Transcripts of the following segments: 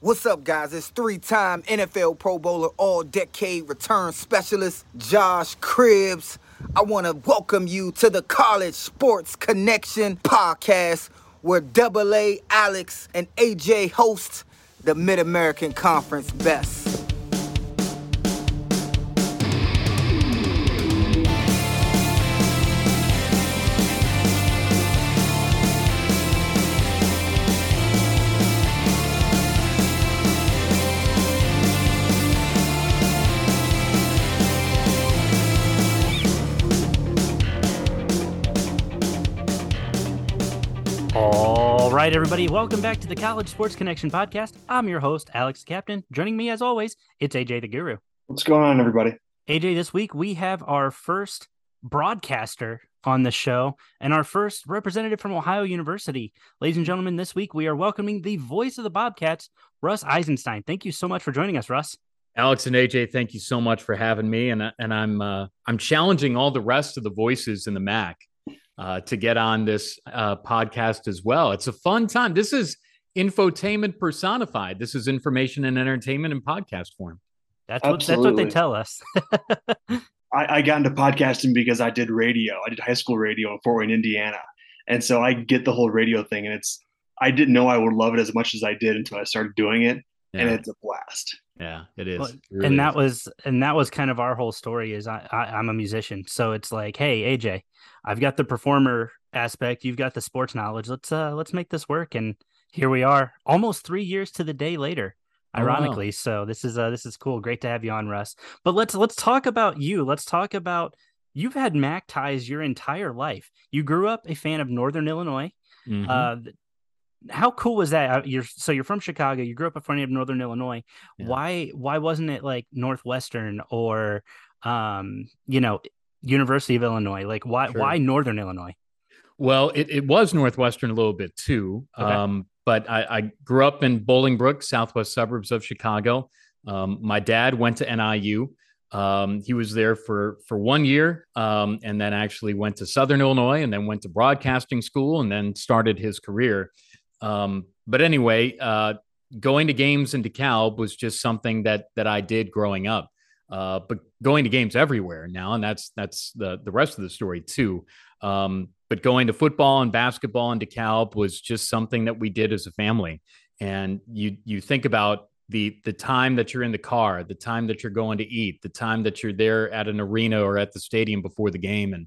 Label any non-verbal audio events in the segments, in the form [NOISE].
What's up, guys? It's three time NFL Pro Bowler, all decade return specialist, Josh Cribbs. I want to welcome you to the College Sports Connection podcast, where Double A, Alex, and AJ host the Mid American Conference Best. Right, everybody, welcome back to the College Sports Connection podcast. I'm your host, Alex Captain. Joining me, as always, it's AJ the Guru. What's going on, everybody? AJ, this week we have our first broadcaster on the show and our first representative from Ohio University. Ladies and gentlemen, this week we are welcoming the voice of the Bobcats, Russ Eisenstein. Thank you so much for joining us, Russ. Alex and AJ, thank you so much for having me, and and I'm uh, I'm challenging all the rest of the voices in the MAC uh, to get on this uh, podcast as well. It's a fun time. This is infotainment personified. This is information and entertainment in podcast form. That's what that's what they tell us. [LAUGHS] I, I got into podcasting because I did radio. I did high school radio in Fort Wayne, Indiana, and so I get the whole radio thing. And it's I didn't know I would love it as much as I did until I started doing it, and it's a blast. Yeah, it is. Well, It really and that is. was and that was kind of our whole story is I, I i'm a musician. So it's like hey aj i've got the performer aspect you've got the sports knowledge. Let's uh let's make this work. And here we are almost three years to the day later Oh, wow. ironically. So this is uh this is cool. Great to have you on russ. But let's let's talk about you. Let's talk about you've had mac ties your entire life. You grew up a fan of northern illinois. Mhm. uh how cool was that Uh, you're so you're from chicago you grew up a fan of northern illinois Yeah. why why wasn't it like northwestern or um you know university of illinois like why Sure. why northern illinois Well, it, it was Northwestern a little bit too. Okay. Um, but I, I grew up in Bolingbrook, southwest suburbs of Chicago. Um, my dad went to NIU. Um, he was there for for one year, um, and then actually went to Southern Illinois, and then went to broadcasting school, and then started his career. Um, but anyway, uh, going to games in DeKalb was just something that that I did growing up. Uh, but going to games everywhere now, and that's that's the the rest of the story too. Um, but going to football and basketball in DeKalb was just something that we did as a family. And you you think about the the time that you're in the car, the time that you're going to eat, the time that you're there at an arena or at the stadium before the game. And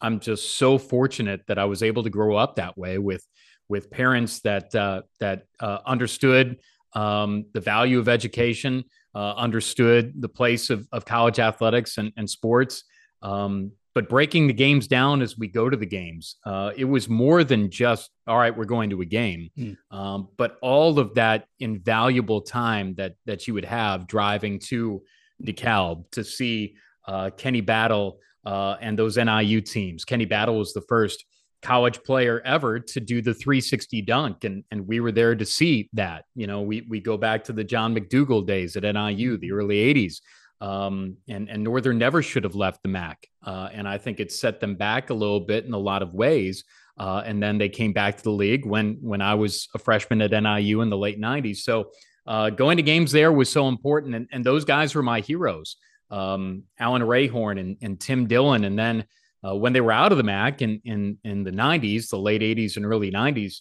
I'm just so fortunate that I was able to grow up that way with with parents that uh, that uh, understood um, the value of education, uh, understood the place of, of college athletics and, and sports. Um, but breaking the games down as we go to the games, uh, it was more than just, all right, we're going to a game, Hmm. um, but all of that invaluable time that that you would have driving to DeKalb to see uh, Kenny Battle uh, and those NIU teams. Kenny Battle was the first college player ever to do the 360 dunk, and and we were there to see that. You know, we we go back to the John McDougal days at NIU, the early 80s um, and and Northern never should have left the MAC, uh, and I think it set them back a little bit in a lot of ways. Uh, and then they came back to the league when when I was a freshman at NIU in the late '90s. So uh, going to games there was so important, and, and those guys were my heroes, um, Alan Rayhorn and, and Tim Dillon. And then uh, when they were out of the MAC in in in the '90s, the late '80s and early '90s,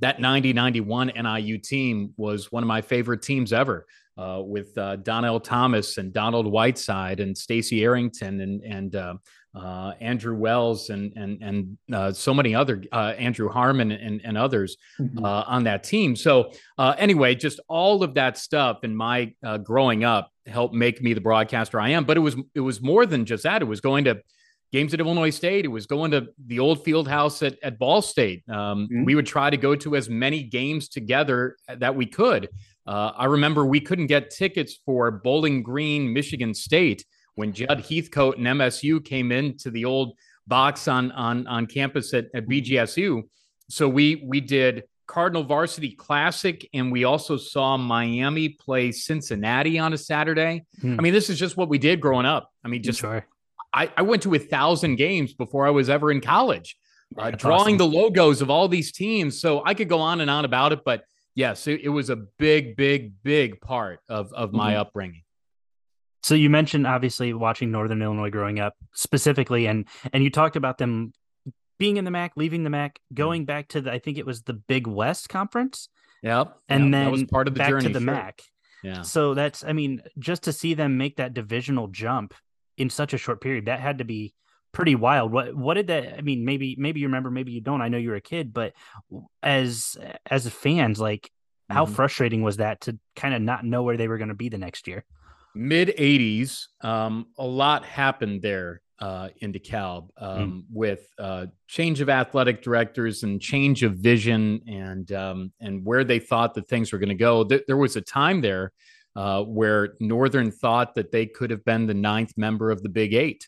that 90 91 NIU team was one of my favorite teams ever uh, with uh, Donnell Thomas and Donald Whiteside and Stacey Arrington and, and uh, uh, Andrew Wells and, and, and uh, so many other, uh, Andrew Harmon and, and others Mhm. uh, on that team. So, uh, anyway, just all of that stuff in my uh, growing up helped make me the broadcaster I am. But it was it was more than just that. It was going to games at Illinois State. It was going to the old field house at, at Ball State. Um, Mhm. We would try to go to as many games together that we could. Uh, I remember we couldn't get tickets for Bowling Green, Michigan State when Judd Heathcote and MSU came into the old box on on on campus at, at BGSU. So we we did Cardinal Varsity Classic, and we also saw Miami play Cincinnati on a Saturday. Hmm. I mean, this is just what we did growing up. I mean, just sure I, I went to a thousand games before I was ever in college, uh, drawing awesome. the logos of all these teams. So I could go on and on about it, but yes, it, it was a big, big, big part of of my mm-hmm. upbringing. So you mentioned obviously watching Northern Illinois growing up specifically, and and you talked about them being in the MAC, leaving the MAC, mm-hmm. going back to the I think it was the Big West Conference. Yep, and yep. then that was part of the back journey to the sure. MAC. Yeah. So that's I mean just to see them make that divisional jump in such a short period that had to be pretty wild. What what did that? I mean, maybe maybe you remember, maybe you don't. I know you were a kid, but as as fans, like how mm-hmm. frustrating was that to kind of not know where they were going to be the next year? Mid '80s, um, a lot happened there uh, in DeKalb mm. um, mm. with uh, change of athletic directors and change of vision and um, and where they thought that things were going to go. Th- there was a time there uh, where Northern thought that they could have been the ninth member of the Big Eight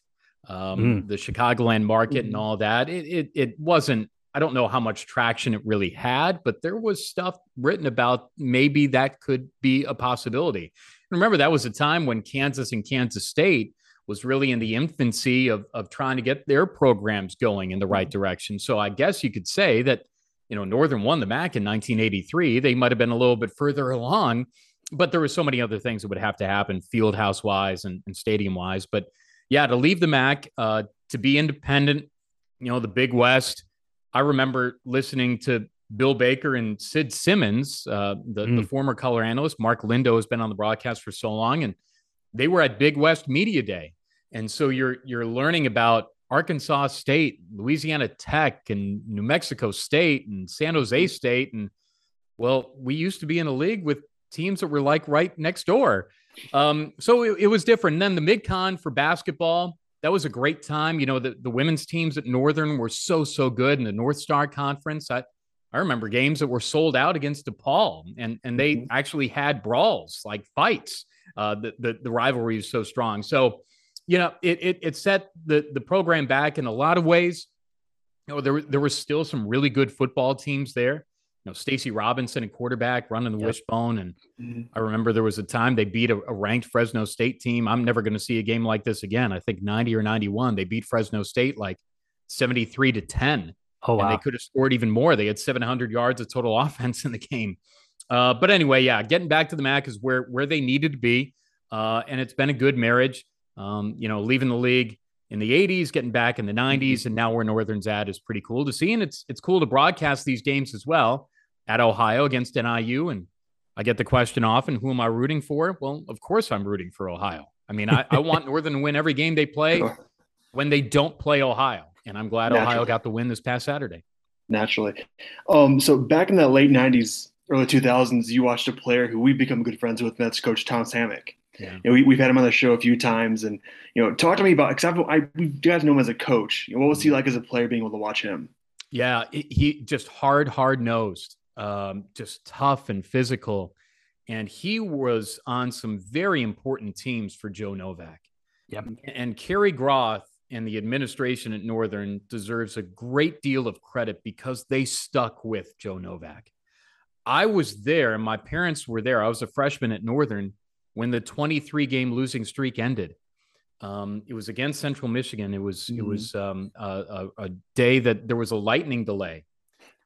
um, mm. the Chicagoland market mm. and all that. It, it, it wasn't. I don't know how much traction it really had, but there was stuff written about maybe that could be a possibility. And remember, that was a time when Kansas and Kansas State was really in the infancy of of trying to get their programs going in the right mm-hmm. direction. So I guess you could say that you know Northern won the MAC in 1983. They might have been a little bit further along, but there were so many other things that would have to happen field house wise and, and stadium wise. But yeah, to leave the MAC, uh, to be independent, you know, the Big West. I remember listening to Bill Baker and Sid Simmons, uh, the, mm. the former color analyst. Mark Lindo has been on the broadcast for so long, and they were at Big West Media Day, and so you're you're learning about Arkansas State, Louisiana Tech, and New Mexico State, and San Jose State, and well, we used to be in a league with teams that were like right next door. Um, so it, it, was different. And then the MidCon for basketball, that was a great time. You know, the, the women's teams at Northern were so, so good in the North Star Conference. I, I remember games that were sold out against DePaul, and, and they mm-hmm. actually had brawls, like fights. Uh, the, the, the rivalry is so strong. So, you know, it, it, it set the, the program back in a lot of ways. You know, there, there was still some really good football teams there you know, Stacy Robinson and quarterback running the yep. wishbone. And mm-hmm. I remember there was a time they beat a, a ranked Fresno State team. I'm never going to see a game like this again. I think 90 or 91, they beat Fresno State like 73 to 10. Oh, wow. And they could have scored even more. They had 700 yards of total [LAUGHS] offense in the game. Uh, but anyway, yeah, getting back to the MAC is where where they needed to be, uh, and it's been a good marriage. Um, you know, leaving the league in the 80s, getting back in the 90s, mm-hmm. and now where Northern's at is pretty cool to see. And it's it's cool to broadcast these games as well at Ohio against NIU. And I get the question often, who am I rooting for? Well, of course I'm rooting for Ohio. I mean, I, I want [LAUGHS] Northern to win every game they play when they don't play Ohio. And I'm glad Naturally. Ohio got the win this past Saturday. Naturally. Um, so back in the late 90s, early 2000s, you watched a player who we've become good friends with, and that's Coach Thomas Hammock. Yeah. You know, we, have had him on the show a few times, and you know, talk to me about because I, you guys know him as a coach. You know, what was he like as a player, being able to watch him? Yeah, he just hard, hard nosed um, just tough and physical. And he was on some very important teams for Joe Novak. Yep. And Cary Groth and the administration at Northern deserves a great deal of credit because they stuck with Joe Novak. I was there, and my parents were there. I was a freshman at Northern when the 23 game losing streak ended. Um, it was against Central Michigan. It was mm-hmm. it was um, a, a, day that there was a lightning delay,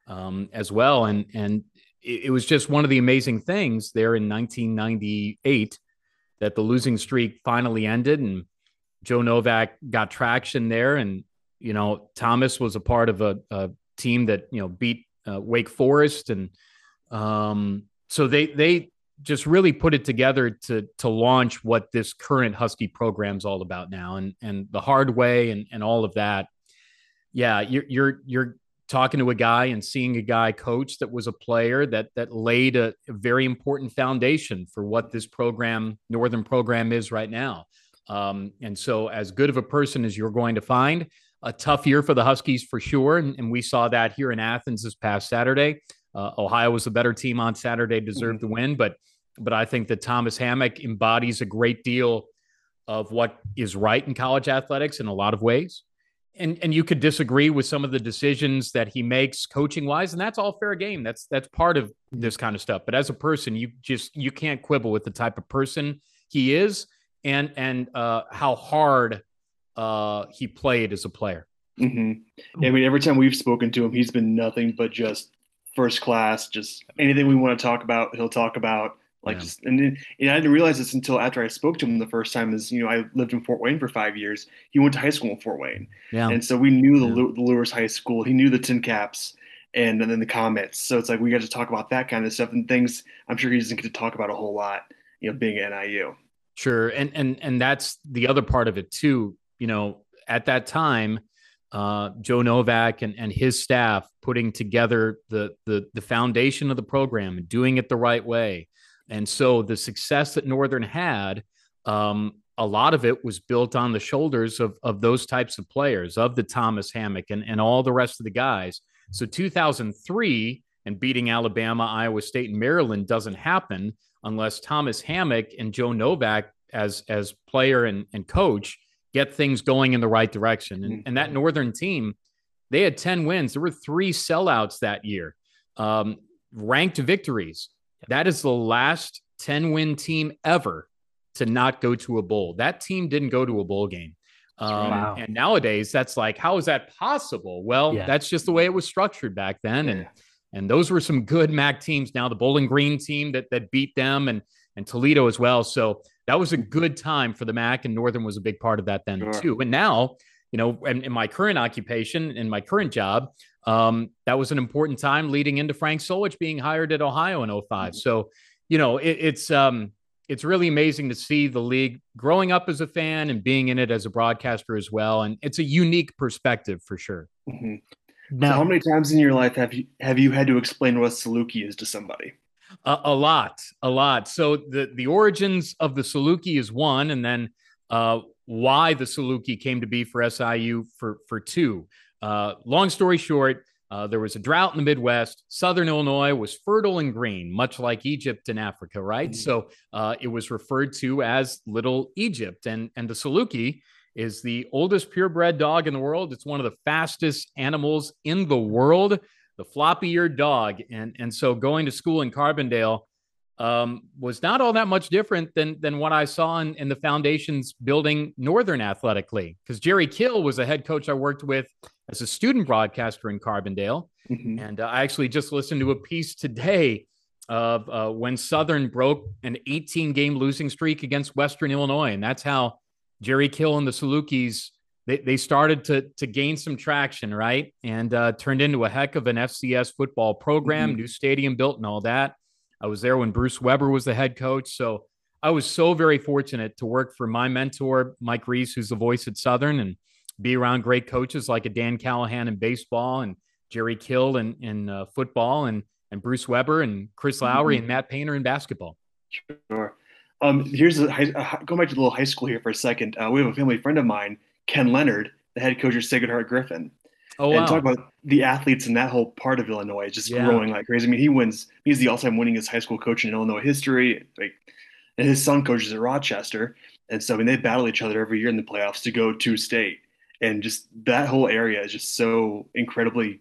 um, as well. And and it, it, was just one of the amazing things there in 1998 that the losing streak finally ended, and Joe Novak got traction there. And you know, Thomas was a part of a, a team that you know beat uh, Wake Forest, and um, so they they just really put it together to to launch what this current Husky program's all about now, and and the hard way and and all of that. Yeah, you're you're you're talking to a guy and seeing a guy coach that was a player that that laid a, a very important foundation for what this program, Northern program, is right now. Um, and so, as good of a person as you're going to find, a tough year for the Huskies for sure, and, and we saw that here in Athens this past Saturday. Uh, Ohio was a better team on Saturday, deserved mm-hmm. the win, but but I think that Thomas Hammock embodies a great deal of what is right in college athletics in a lot of ways and and you could disagree with some of the decisions that he makes coaching wise and that's all fair game that's that's part of this kind of stuff but as a person you just you can't quibble with the type of person he is and and uh how hard uh he played as a player mm-hmm. i mean every time we've spoken to him he's been nothing but just first class. Just anything we want to talk about, he'll talk about. Like Yeah. just, and, then, and I didn't realize this until after I spoke to him the first time. Is you know I lived in Fort Wayne for five years. He went to high school in Fort Wayne, Yeah. and so we knew the, Yeah. The Luers High School. He knew the TinCaps, and, and then the Komets. So it's like we got to talk about that kind of stuff and things. I'm sure he doesn't get to talk about a whole lot. You know, being at NIU. Sure, and and and that's the other part of it too. You know, at that time, uh, Joe Novak and and his staff putting together the the the foundation of the program and doing it the right way, and so the success that Northern had, um, a lot of it was built on the shoulders of of those types of players, of the Thomas Hammock and and all the rest of the guys. So 2003 and beating Alabama, Iowa State, and Maryland doesn't happen unless Thomas Hammock and Joe Novak as as player and, and coach get things going in the right direction. And, and that Northern team, they had 10 wins. There were three sellouts that year, um, ranked victories. That is the last 10 win team ever to not go to a bowl. That team didn't go to a bowl game. Um, Wow. And nowadays, that's like, how is that possible? Well, Yeah. that's just the way it was structured back then. And and those were some good MAC teams. Now the Bowling Green team that that beat them and and Toledo as well. So that was a good time for the MAC, and Northern was a big part of that then Sure. too. And now, you know, in, in my current occupation, in my current job, um, that was an important time leading into Frank Solich being hired at Ohio in 5 So, you know, it, it's um, it's really amazing to see the league growing up as a fan and being in it as a broadcaster as well. And it's a unique perspective for sure. Mhm. So Now, how many times in your life have you have you had to explain what Saluki is to somebody? A, a lot, a lot. So the the origins of the Saluki is one, and then uh, why the Saluki came to be for SIU for for two. Uh, long story short, uh, there was a drought in the Midwest. Southern Illinois was fertile and green, much like Egypt and Africa, right? Mhm. So uh, it was referred to as Little Egypt, and and the Saluki is the oldest purebred dog in the world. It's one of the fastest animals in the world the floppy eared dog. And, and so going to school in Carbondale um, was not all that much different than, than what I saw in, in the foundations building Northern athletically. Because Jerry Kill was a head coach I worked with as a student broadcaster in Carbondale. Mhm. And uh, I actually just listened to a piece today of uh, when Southern broke an 18 game losing streak against Western Illinois. And that's how Jerry Kill and the Salukis they, they started to to gain some traction, right? And uh, turned into a heck of an FCS football program, Mhm. new stadium built, and all that. I was there when Bruce Weber was the head coach, so I was so very fortunate to work for my mentor, Mike Reis, who's the voice at Southern, and be around great coaches like a Dan Callahan in baseball and Jerry Kill in, in uh, football and and Bruce Weber and Chris Lowery Mhm. and Matt Painter in basketball. Sure. Um, here's a high, uh, going back to the little high school here for a second. Uh, we have a family friend of mine, Ken Leonard, the head coach of Sacred Heart Griffin. Oh and wow! talk about the athletes in that whole part of Illinois just Yeah. growing like crazy. I mean, he wins. He's the all-time winningest high school coach in Illinois history. Like, and his son coaches at Rochester, and so I mean they battle each other every year in the playoffs to go to state. And just that whole area is just so incredibly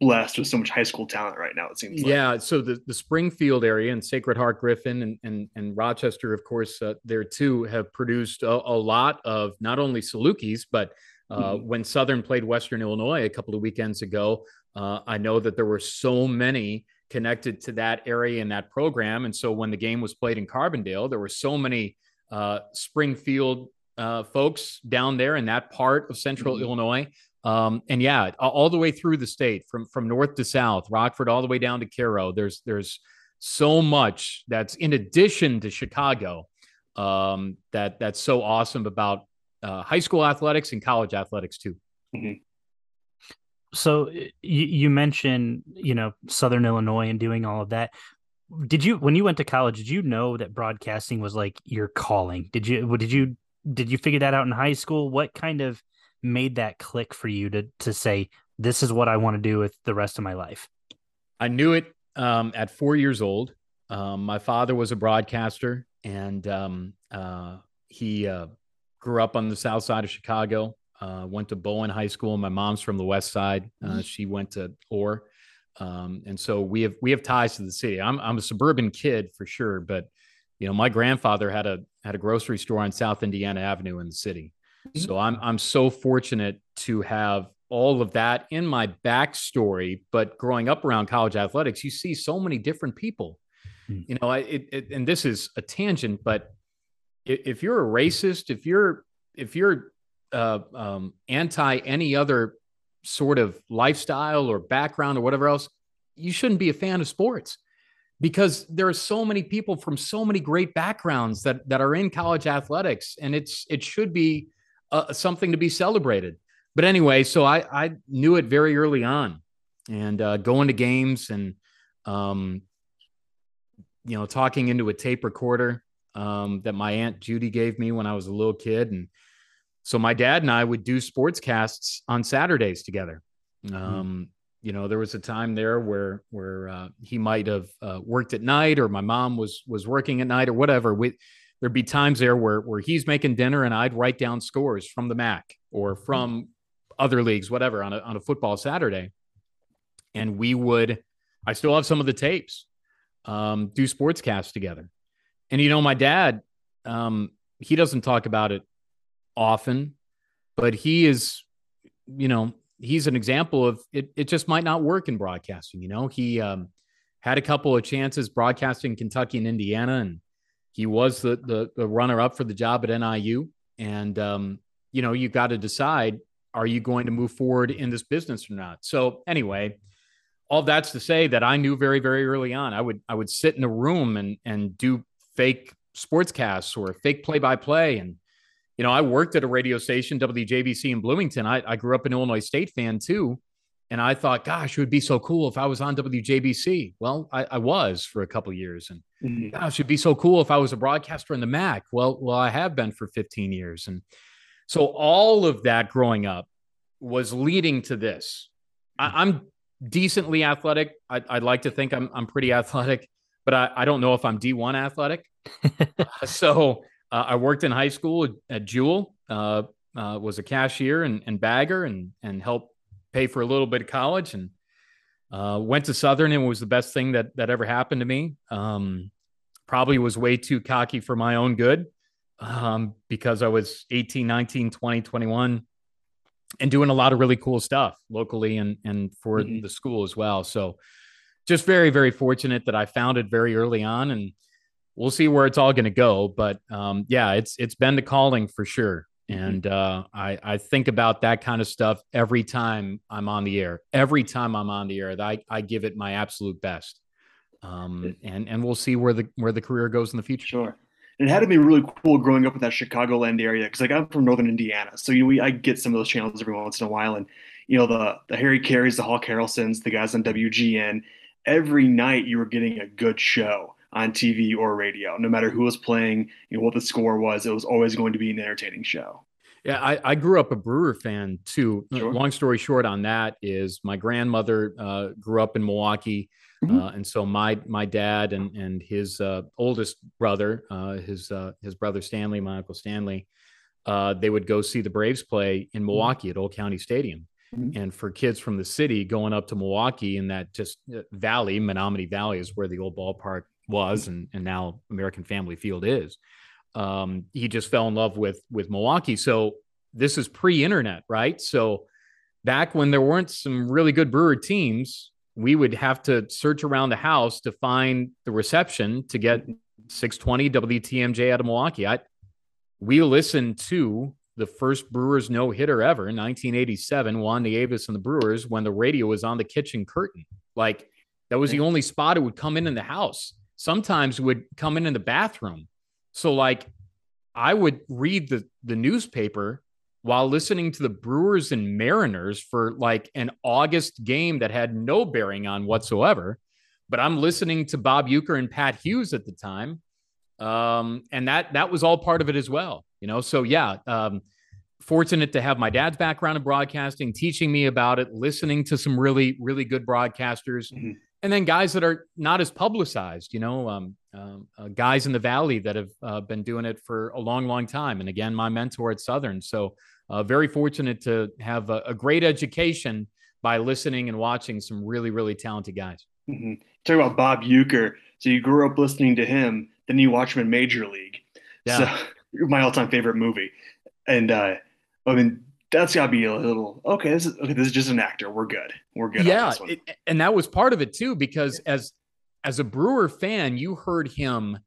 blessed with so much high school talent right now. It seems. Like. Yeah, so the, the Springfield area and Sacred Heart Griffin and and, and Rochester, of course, uh, there too have produced a, a lot of not only Salukis, but uh, Mhm. when Southern played Western Illinois a couple of weekends ago, uh, I know that there were so many connected to that area and that program, and so when the game was played in Carbondale, there were so many uh, Springfield uh, folks down there in that part of Central Mhm. Illinois. Um, and yeah, all the way through the state, from from north to south, Rockford all the way down to Cairo. There's there's so much that's in addition to Chicago um, that that's so awesome about uh, high school athletics and college athletics too. so you, you mentioned you know southern illinois and doing all of that. Did you when you went to college did you know that broadcasting was like your calling? Did you did you did you figure that out in high school? What kind of made that click for you to to say this is what i want to do with the rest of my life I knew it um, at four years old. Um, my father was a broadcaster, and um, uh, he uh, grew up on the south side of Chicago. Uh, went to Bowen High School. My mom's from the west side. Uh, she went to Orr, um, and so we have we have ties to the city. I'm I'm a suburban kid for sure, but you know my grandfather had a had a grocery store on South Indiana Avenue in the city. So I'm I'm so fortunate to have all of that in my backstory, but growing up around college athletics, you see so many different people. Hmm. You know, it, it, and this is a tangent, but if you're a racist, if you're if you're uh, um, anti any other sort of lifestyle or background or whatever else, you shouldn't be a fan of sports because there are so many people from so many great backgrounds that that are in college athletics, and it's it should be uh, something to be celebrated. But anyway, so I I knew it very early on, and uh, going to games and um, you know talking into a tape recorder um, that my aunt Judy gave me when I was a little kid, and so my dad and I would do sportscasts on Saturdays together. Mm-hmm. Um, you know, there was a time there where where uh, he might have uh, worked at night, or my mom was was working at night, or whatever. We, there'd be times there where where he's making dinner, and I'd write down scores from the MAC or mm-hmm. from other leagues, whatever, on a on a football Saturday, and we would. I still have some of the tapes. Um, do sportscasts together, and you know, my dad, um, he doesn't talk about it often, but he is, you know, he's an example of it. It just might not work in broadcasting. You know, he um, had a couple of chances broadcasting Kentucky and Indiana, and he was the the, the runner up for the job at NIU. And um, you know, you got to decide: are you going to move forward in this business or not? So anyway. All that's to say that I knew very, very early on. I would I would sit in a room and and do fake sportscasts or fake play by play and you know, I worked at a radio station, WJBC in Bloomington. I, I grew up an Illinois State fan too. And I thought, gosh, it would be so cool if I was on WJBC. Well, I, I was for a couple years. And mm-hmm. gosh, it'd be so cool if I was a broadcaster in the MAC. Well, well, I have been for 15 years. And so all of that growing up was leading to this. I, am decently athletic. I, would like to think I'm, I'm pretty athletic, but I, I don't know if I'm D1 athletic. [LAUGHS] so uh, I worked in high school at Jewel, uh, uh, was a cashier and, and, bagger and, and helped pay for a little bit of college and uh, went to Southern and was the best thing that, that ever happened to me. Um, probably was way too cocky for my own good um, because I was 18, 19, 20, 21 and doing a lot of really cool stuff locally and, and for mm-hmm. the school as well. So just very, very fortunate that I found it very early on and – we'll see where it's all going to go. But um, yeah, it's it's been the calling for sure. Mm-hmm. And uh, I, I think about that kind of stuff every time I'm on the air. Every time I'm on the air, I, I give it my absolute best. Um, and and we'll see where the where the career goes in the future. Sure. And it had to be really cool growing up in that Chicagoland area because like I'm from Northern Indiana, so you we I get some of those channels every once in a while, and you know the the Harry Carays, the Hawk Harrelsons, the guys on WGN. Every night you were getting a good show on TV or radio. No matter who was playing, you know, what the score was, it was always going to be an entertaining show. Yeah, I, I grew up a Brewer fan too. Sure. Long story short on that is my grandmother uh, grew up in Milwaukee. Mm-hmm. Uh, and so my my dad and and his uh, oldest brother, uh, his uh, his brother Stanley, my uncle Stanley, uh, they would go see the Braves play in mm-hmm. Milwaukee at Old County Stadium. Mm-hmm. And for kids from the city going up to Milwaukee in that just valley, Menomonee Valley is where the old ballpark was and, and now American Family Field is. Um, he just fell in love with with Milwaukee. So this is pre-internet, right? So back when there weren't some really good brewer teams, we would have to search around the house to find the reception to get 620 WTMJ out of Milwaukee. I we listened to the first Brewers no hitter ever in 1987, Juan Nieves and the Brewers, when the radio was on the kitchen curtain. Like that was the only spot it would come in in the house sometimes would come in in the bathroom. So like I would read the the newspaper while listening to the Brewers and Mariners for like an August game that had no bearing on whatsoever. But I'm listening to Bob Uecker and Pat Hughes at the time. Um, and that that was all part of it as well. You know, so yeah, um, fortunate to have my dad's background in broadcasting, teaching me about it, listening to some really, really good broadcasters. Mm-hmm and then guys that are not as publicized, you know, um, um, uh, guys in the valley that have uh, been doing it for a long, long time. And again, my mentor at Southern. So uh, very fortunate to have a, a, great education by listening and watching some really, really talented guys. Mm-hmm. Talk about Bob Uecker. So you grew up listening to him, then you watch him in Major League. Yeah. So [LAUGHS] my all-time favorite movie. And uh, I mean, that's got to be a little okay. This is okay. This is just an actor. We're good. We're good. Yeah, it, and that was part of it too, because as as a Brewer fan, you heard him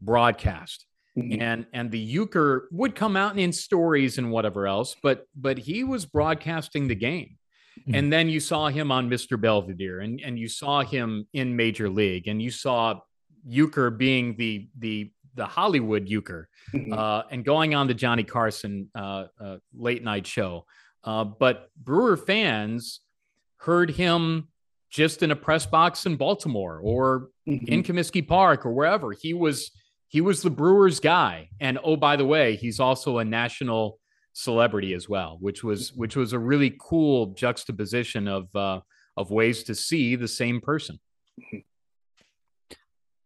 broadcast, mm-hmm. and and the Uecker would come out in stories and whatever else, but but he was broadcasting the game. Mm-hmm. And then you saw him on Mr. Belvedere, and, and you saw him in Major League, and you saw Uecker being the the the Hollywood Uecker, mm-hmm. uh, and going on the Johnny Carson uh, uh, late night show. Uh, but Brewer fans heard him just in a press box in Baltimore or mm-hmm. in Comiskey Park or wherever. He was he was the Brewers guy, and oh by the way, he's also a national celebrity as well, which was which was a really cool juxtaposition of uh, of ways to see the same person. Mm-hmm.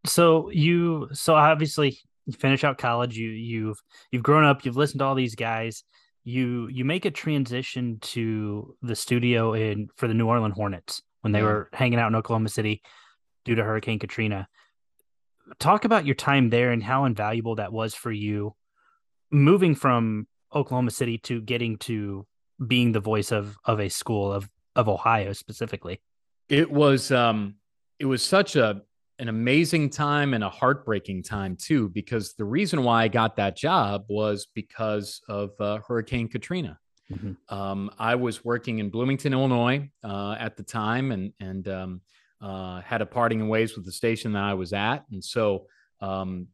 So you so obviously you finish out college, you you've you've grown up, you've listened to all these guys. You you make a transition to the studio in for the New Orleans Hornets when they yeah. were hanging out in Oklahoma City due to Hurricane Katrina. Talk about your time there and how invaluable that was for you moving from Oklahoma City to getting to being the voice of of a school of of Ohio specifically. It was um it was such a an amazing time and a heartbreaking time too, because the reason why I got that job was because of uh, Hurricane Katrina. Mm-hmm. Um, I was working in Bloomington, Illinois uh, at the time, and and um, uh, had a parting in ways with the station that I was at, and so um,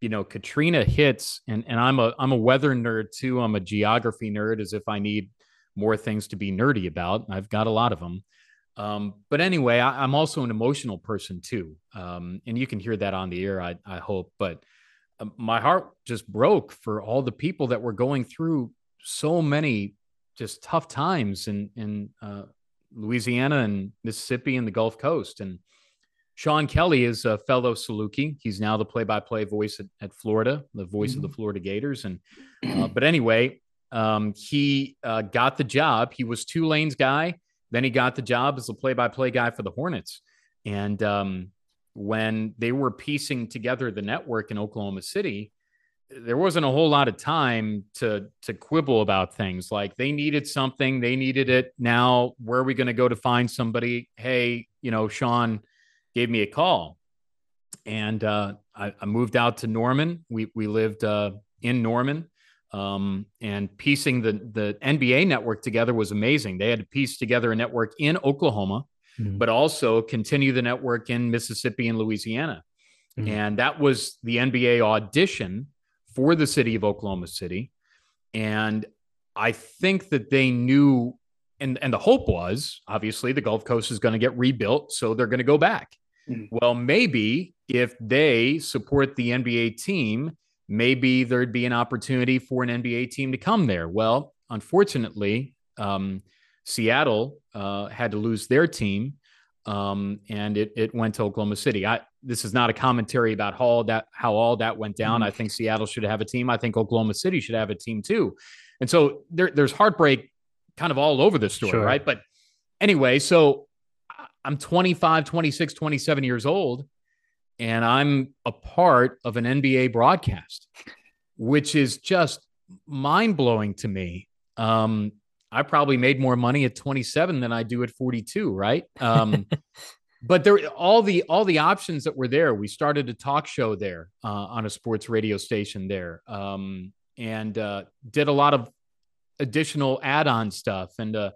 you know, Katrina hits, and and I'm a I'm a weather nerd too. I'm a geography nerd, as if I need more things to be nerdy about. I've got a lot of them. Um, but anyway, I, am also an emotional person too, um, and you can hear that on the air. I, I hope, but uh, my heart just broke for all the people that were going through so many just tough times in in uh, Louisiana and Mississippi and the Gulf Coast. And Sean Kelly is a fellow Saluki. He's now the play-by-play voice at, at Florida, the voice mm-hmm. of the mm-hmm. Florida Gators. And uh, but anyway, um, he uh, got the job. He was Tulane's guy then he got the job as the play by play guy for the Hornets. And um, when they were piecing together the network in Oklahoma City, there wasn't a whole lot of time to to quibble about things. Like they needed something. They needed it. Now where are we going to go to find somebody? Hey you know sean gave me a call. And uh, I, I, moved out to norman. We we lived uh, in norman um, and piecing the the NBA network together was amazing. They had to piece together a network in Oklahoma, mm-hmm. but also continue the network in Mississippi and Louisiana. Mm-hmm. And that was the NBA audition for the city of Oklahoma City. And I think that they knew, and, and the hope was obviously the Gulf Coast is going to get rebuilt. So they're going to go back. Mm-hmm. Well, maybe if they support the NBA team maybe there'd be an opportunity for an NBA team to come there. Well, unfortunately, um, Seattle uh, had to lose their team, um, and it, it went to Oklahoma City. I, this is not a commentary about how all that how all that went down. Mm-hmm. I think Seattle should have a team. I think Oklahoma City should have a team too. And so there, there's heartbreak kind of all over the story, sure. right? But anyway, so I'm 25, 26, 27 years old and I'm a part of an NBA broadcast, which is just mind blowing to me. Um, I probably made more money at 27 than I do at 42, right? Um, [LAUGHS] but there, all the all the options that were there. We started a talk show there uh, on a sports radio station there, um, and uh, did a lot of additional add-on stuff, and uh,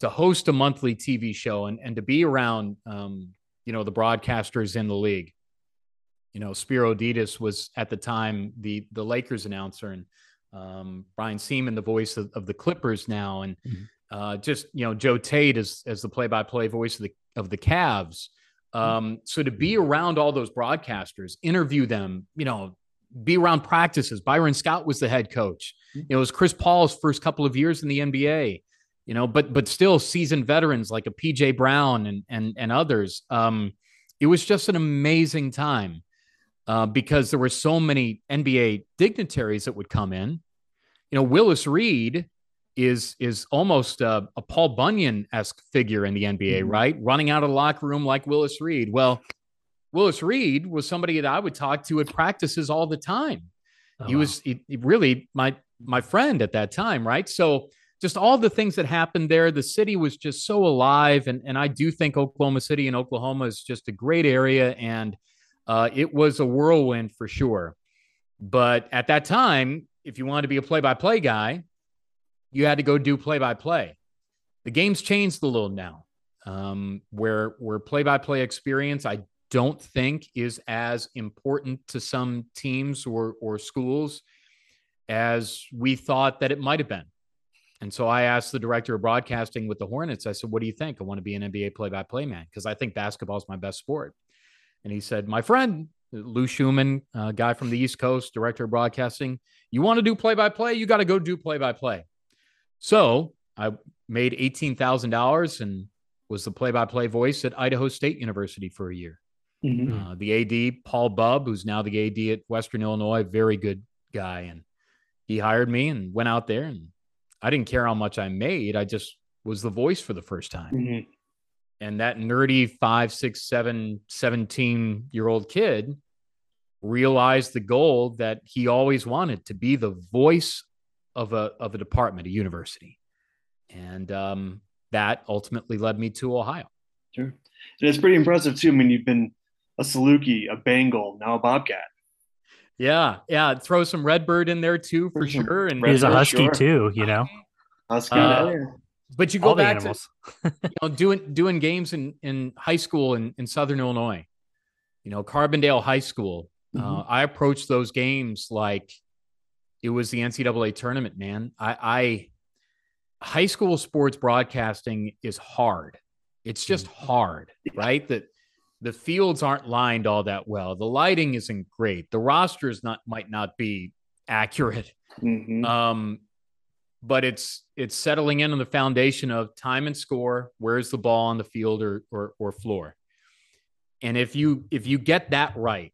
to host a monthly TV show, and and to be around, um, you know, the broadcasters in the league you know, Spero Dedes was at the time the the Lakers announcer, and um, Brian Sieman, the voice of, of the Clippers now, and mm-hmm. uh, just you know Joe Tait as as the play by play voice of the of the Cavs. Mm-hmm. Um, so to be around all those broadcasters, interview them, you know, be around practices. Byron Scott was the head coach. Mm-hmm. You know, it was Chris Paul's first couple of years in the NBA. You know, but but still seasoned veterans like a PJ Brown and and and others. Um, it was just an amazing time uh, because there were so many NBA dignitaries that would come in. You know, Willis Reed is is almost a, a Paul Bunyan esque figure in the NBA, mm-hmm. right? Running out of the locker room like Willis Reed. Well, Willis Reed was somebody that I would talk to at practices all the time. Oh, he was he, he really my my friend at that time, right? So just all the things that happened there. The city was just so alive, and and I do think Oklahoma City and Oklahoma is just a great area, and uh, it was a whirlwind for sure. But at that time, if you wanted to be a play-by-play guy, you had to go do play-by-play. The game's changed a little now, um, where where play-by-play experience I don't think is as important to some teams or or schools as we thought that it might have been. And so I asked the director of broadcasting with the Hornets, I said, What do you think? I want to be an NBA play by play man because I think basketball is my best sport. And he said, My friend, Lou Schumann, uh, guy from the East Coast, director of broadcasting, you want to do play by play? You got to go do play by play. So I made $18,000 and was the play by play voice at Idaho State University for a year. Mm-hmm. Uh, the AD, Paul Bubb, who's now the AD at Western Illinois, very good guy. And he hired me and went out there and I didn't care how much I made. I just was the voice for the first time. Mm-hmm. And that nerdy five, six, seven, 17 year old kid realized the goal that he always wanted to be the voice of a, of a department, a university. And um, that ultimately led me to Ohio. Sure. And it's pretty impressive too. I mean, you've been a Saluki, a Bengal, now a Bobcat. Yeah, yeah. Throw some Redbird in there too for [LAUGHS] sure. And he's a husky sure. too, you know. Husky. Uh, but you go All back to [LAUGHS] you know, doing doing games in in high school in, in Southern Illinois. You know, Carbondale High School. Uh, mm-hmm. Uh, I approached those games like it was the NCAA tournament, man. I, I high school sports broadcasting is hard. It's just mm-hmm. hard, right? That the fields aren't lined all that well. The lighting isn't great. The rosters not might not be accurate. Mm-hmm. Um, but it's it's settling in on the foundation of time and score. Where's the ball on the field or or, or floor? And if you if you get that right,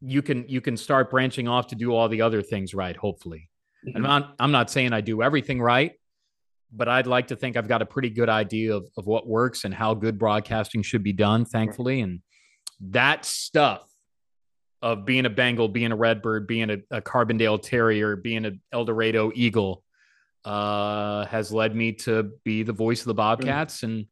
you can you can start branching off to do all the other things right. Hopefully, mm-hmm. I'm not I'm not saying I do everything right, but I'd like to think I've got a pretty good idea of, of what works and how good broadcasting should be done, thankfully. And that stuff of being a Bengal, being a Redbird, being a, a Carbondale Terrier, being an El Dorado Eagle uh, has led me to be the voice of the Bobcats and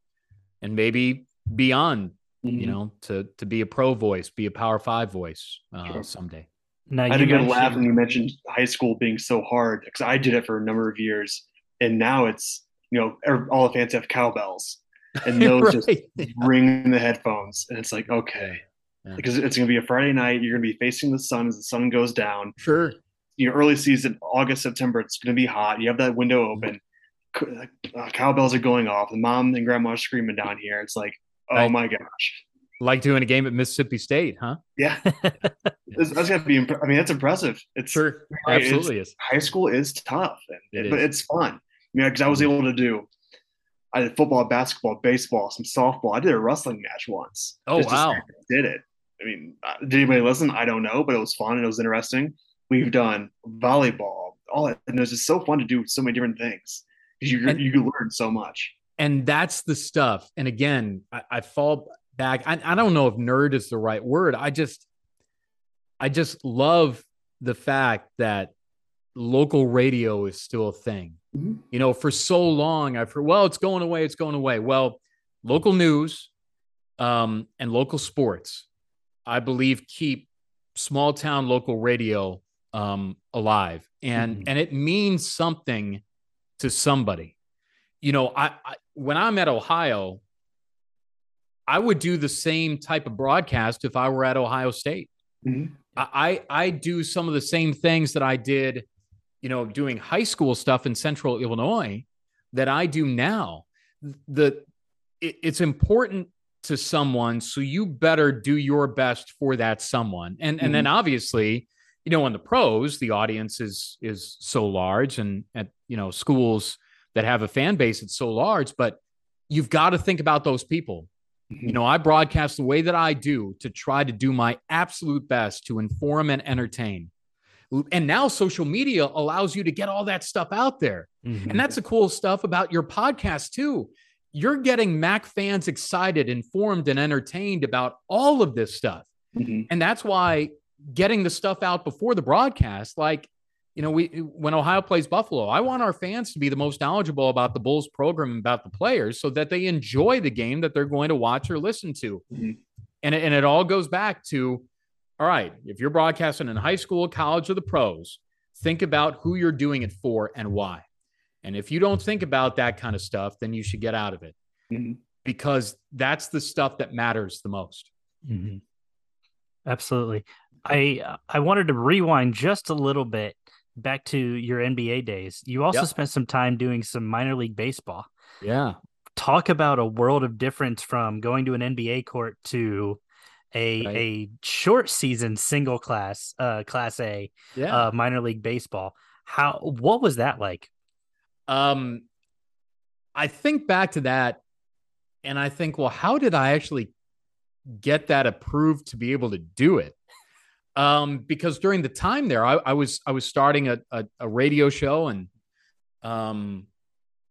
and maybe beyond, mm-hmm. you know, to to be a pro voice, be a Power Five voice uh, sure. someday. Now, I had a good laugh when you mentioned high school being so hard because I did it for a number of years and now it's you know er, all the fans have cowbells and [LAUGHS] those right. [LAUGHS] just ring the headphones and it's like okay yeah. because it's going to be a friday night you're going to be facing the sun as the sun goes down sure your early season august september it's going to be hot you have that window open uh, cowbells are going off the mom and grandma are screaming down here it's like oh right. my gosh like doing a game at Mississippi State, huh? Yeah, [LAUGHS] that's, got to be. I mean, that's impressive. It's sure, absolutely it's, is. High school is tough, it but is. it's fun. Yeah, because I was able to do. I did football, basketball, baseball, some softball. I did a wrestling match once. Oh wow! Did it? I mean, uh, did anybody listen? I don't know, but it was fun and it was interesting. We've done volleyball, all that, and it was just so fun to do so many different things because you and, you learn so much. And that's the stuff. And again, I, I fall back. I, I don't know if nerd is the right word. I just, I just love the fact that local radio is still a thing. Mm-hmm. You know, for so long, I've heard, well, it's going away, it's going away. Well, local news um, and local sports, I believe, keep small town local radio um, alive, and mm-hmm. and it means something to somebody. You know, I, I when I'm at Ohio, I would do the same type of broadcast if I were at Ohio State. Mm-hmm. I I do some of the same things that I did you know, doing high school stuff in central Illinois that I do now. The it, it's important to someone, so you better do your best for that someone. And mm-hmm. and then mm-hmm. obviously, you know, on the pros, the audience is is so large, and at you know schools that have a fan base, it's so large. But you've got to think about those people. Mm-hmm. You know, I broadcast the way that I do to try to do my absolute best to inform and entertain. And now social media allows you to get all that stuff out there. Mm-hmm. And that's the cool stuff about your podcast, too. You're getting Mac fans excited, informed, and entertained about all of this stuff. Mm-hmm. And that's why getting the stuff out before the broadcast, like you know, we when Ohio plays Buffalo, I want our fans to be the most knowledgeable about the Bulls program about the players so that they enjoy the game that they're going to watch or listen to. Mm-hmm. And, and it all goes back to all right, if you're broadcasting in high school, college, or the pros, think about who you're doing it for and why. And if you don't think about that kind of stuff, then you should get out of it mm-hmm. because that's the stuff that matters the most. Mm-hmm. Absolutely. I I wanted to rewind just a little bit back to your NBA days. You also yep. spent some time doing some minor league baseball. Yeah. Talk about a world of difference from going to an NBA court to a right. a short season single class uh class A yeah. uh minor league baseball. How what was that like? Um I think back to that and I think, well, how did I actually get that approved to be able to do it? Um, because during the time there, I, I was I was starting a, a, a radio show, and um,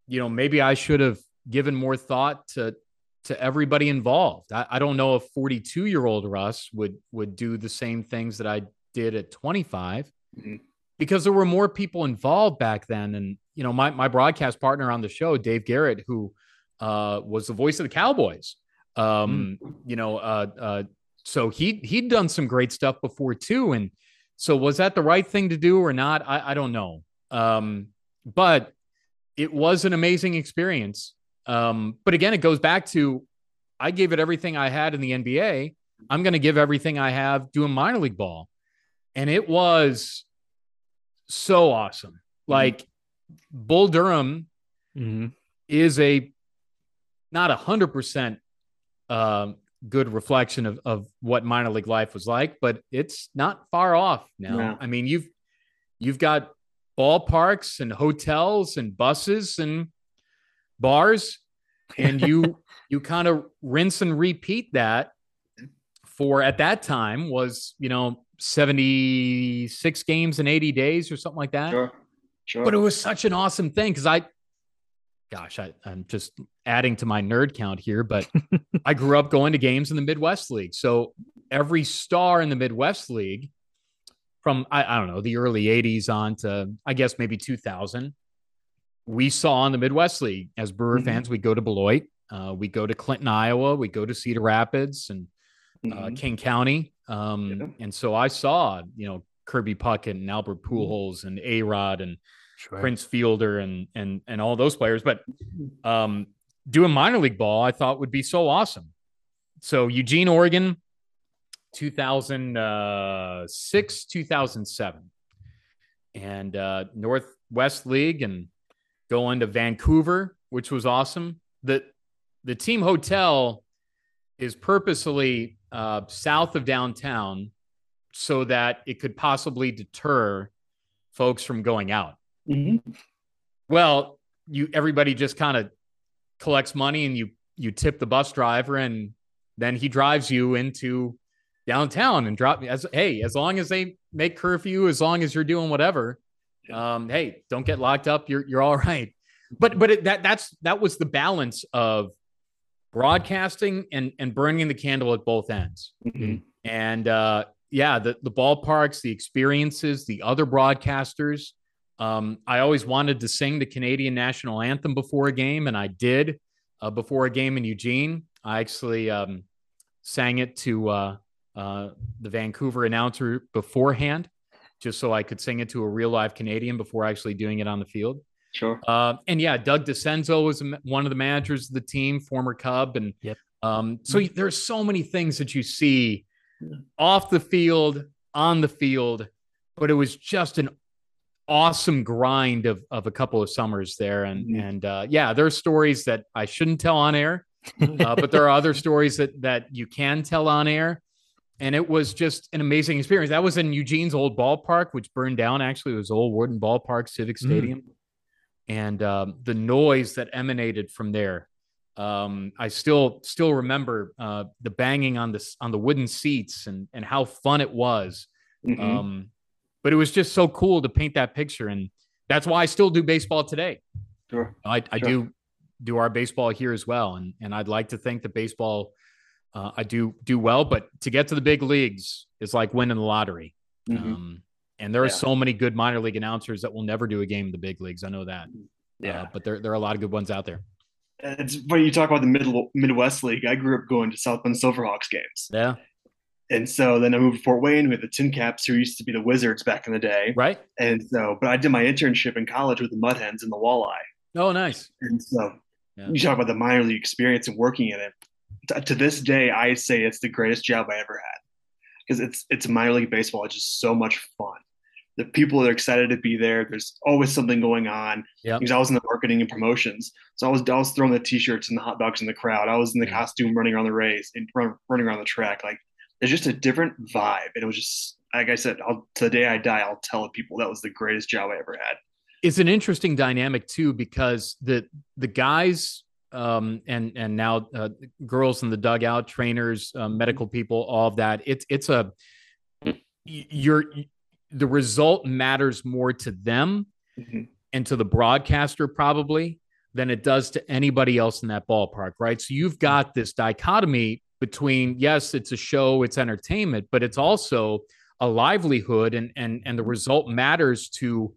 you know maybe I should have given more thought to to everybody involved. I, I don't know if 42 year old Russ would would do the same things that I did at 25, mm-hmm. because there were more people involved back then. And you know, my my broadcast partner on the show, Dave Garrett, who uh, was the voice of the Cowboys. Um, mm. You know, uh, uh, so he he'd done some great stuff before too. And so was that the right thing to do or not? I, I don't know. Um, but it was an amazing experience. Um, but again, it goes back to I gave it everything I had in the NBA. I'm going to give everything I have doing minor league ball. And it was so awesome. Mm-hmm. Like Bull Durham mm-hmm. is a not a hundred percent um, good reflection of, of what minor league life was like, but it's not far off now. I mean, you've you've got ballparks and hotels and buses and bars, [LAUGHS] and you you kind of rinse and repeat that for at that time was you know 76 games in 80 days or something like that. Sure. Sure. But it was such an awesome thing because I gosh, I, am just adding to my nerd count here, but [LAUGHS] I grew up going to games in the Midwest League. So every star in the Midwest League from, I, I don't know, the early 80s on to, I guess, maybe 2000, we saw in the Midwest League as Brewer mm-hmm. fans. We go to Beloit, uh, we go to Clinton, Iowa, we go to Cedar Rapids and uh, mm-hmm. uh, Kane County. Um, yeah. And so I saw, you know, Kirby Puckett and Albert mm-hmm. Pujols and A Rod and sure. Prince Fielder and and and all those players. But um, doing minor league ball, I thought would be so awesome. So Eugene, Oregon, 2006, 2007, and uh, Northwest League, and going to Vancouver, which was awesome. The the team hotel is purposely uh, south of downtown so that it could possibly deter folks from going out. Mm-hmm. Well, you everybody just kind of collects money and you you tip the bus driver and then he drives you into downtown and drop me as hey as long as they make curfew as long as you're doing whatever um hey don't get locked up you're you're all [LAUGHS] right but but it, that that's that was the balance of broadcasting and and burning the candle at both ends mm-hmm. and uh yeah the the ballparks the experiences the other broadcasters um, I always wanted to sing the Canadian national anthem before a game, and I did uh, before a game in Eugene. I actually um, sang it to uh, uh, the Vancouver announcer beforehand, just so I could sing it to a real live Canadian before actually doing it on the field. Sure. Uh, and yeah, Doug Dascenzo was one of the managers of the team, former Cub, and yep. um, so there's so many things that you see off the field, on the field, but it was just an awesome grind of of a couple of summers there, and mm-hmm. and uh, yeah, there are stories that I shouldn't tell on air, [LAUGHS] uh, but there are other stories that that you can tell on air. And it was just an amazing experience. That was in Eugene's old ballpark, which burned down. Actually, it was old Wharton Ballpark, Civic mm. Stadium, mm. and um, the noise that emanated from there. Um, I still still remember uh, the banging on the on the wooden seats and and how fun it was. Mm-hmm. Um, but it was just so cool to paint that picture. And that's why I still do baseball today. Sure. I, I sure. do do our baseball here as well. And, and I'd like to think that baseball, uh, I do do well, but to get to the big leagues is like winning the lottery. Mm-hmm. Um, And there are Yeah. so many good minor league announcers that will never do a game in the big leagues. I know that. Yeah. Uh, but there, there are a lot of good ones out there. It's funny you talk about the Mid- Midwest League. I grew up going to South Bend Silverhawks games. Yeah. And so then I moved to Fort Wayne with the TinCaps, who used to be the Wizards back in the day. Right. And so, but I did my internship in college with the Mud Hens and the Walleye. Oh, nice. And so Yeah. you talk about the minor league experience and working in it. To, to this day, I say it's the greatest job I ever had because it's it's minor league baseball. It's just so much fun. The people are excited to be there. There's always something going on. Yep. Because I was in the marketing and promotions, so I was I was throwing the t-shirts and the hot dogs in the crowd. I was in the Yeah. costume, running around the race and run, running around the track. Like there's just a different vibe, and it was just like I said. I'll, to the day I die, I'll tell people that was the greatest job I ever had. it's an interesting dynamic too because the the guys um, and and now uh, girls in the dugout, trainers, uh, medical people, all of that. It's it's a, you're the result matters more to them Mhm. and to the broadcaster probably than it does to anybody else in that ballpark, right? So you've got this dichotomy between yes, it's a show, it's entertainment, but it's also a livelihood, and and and the result matters to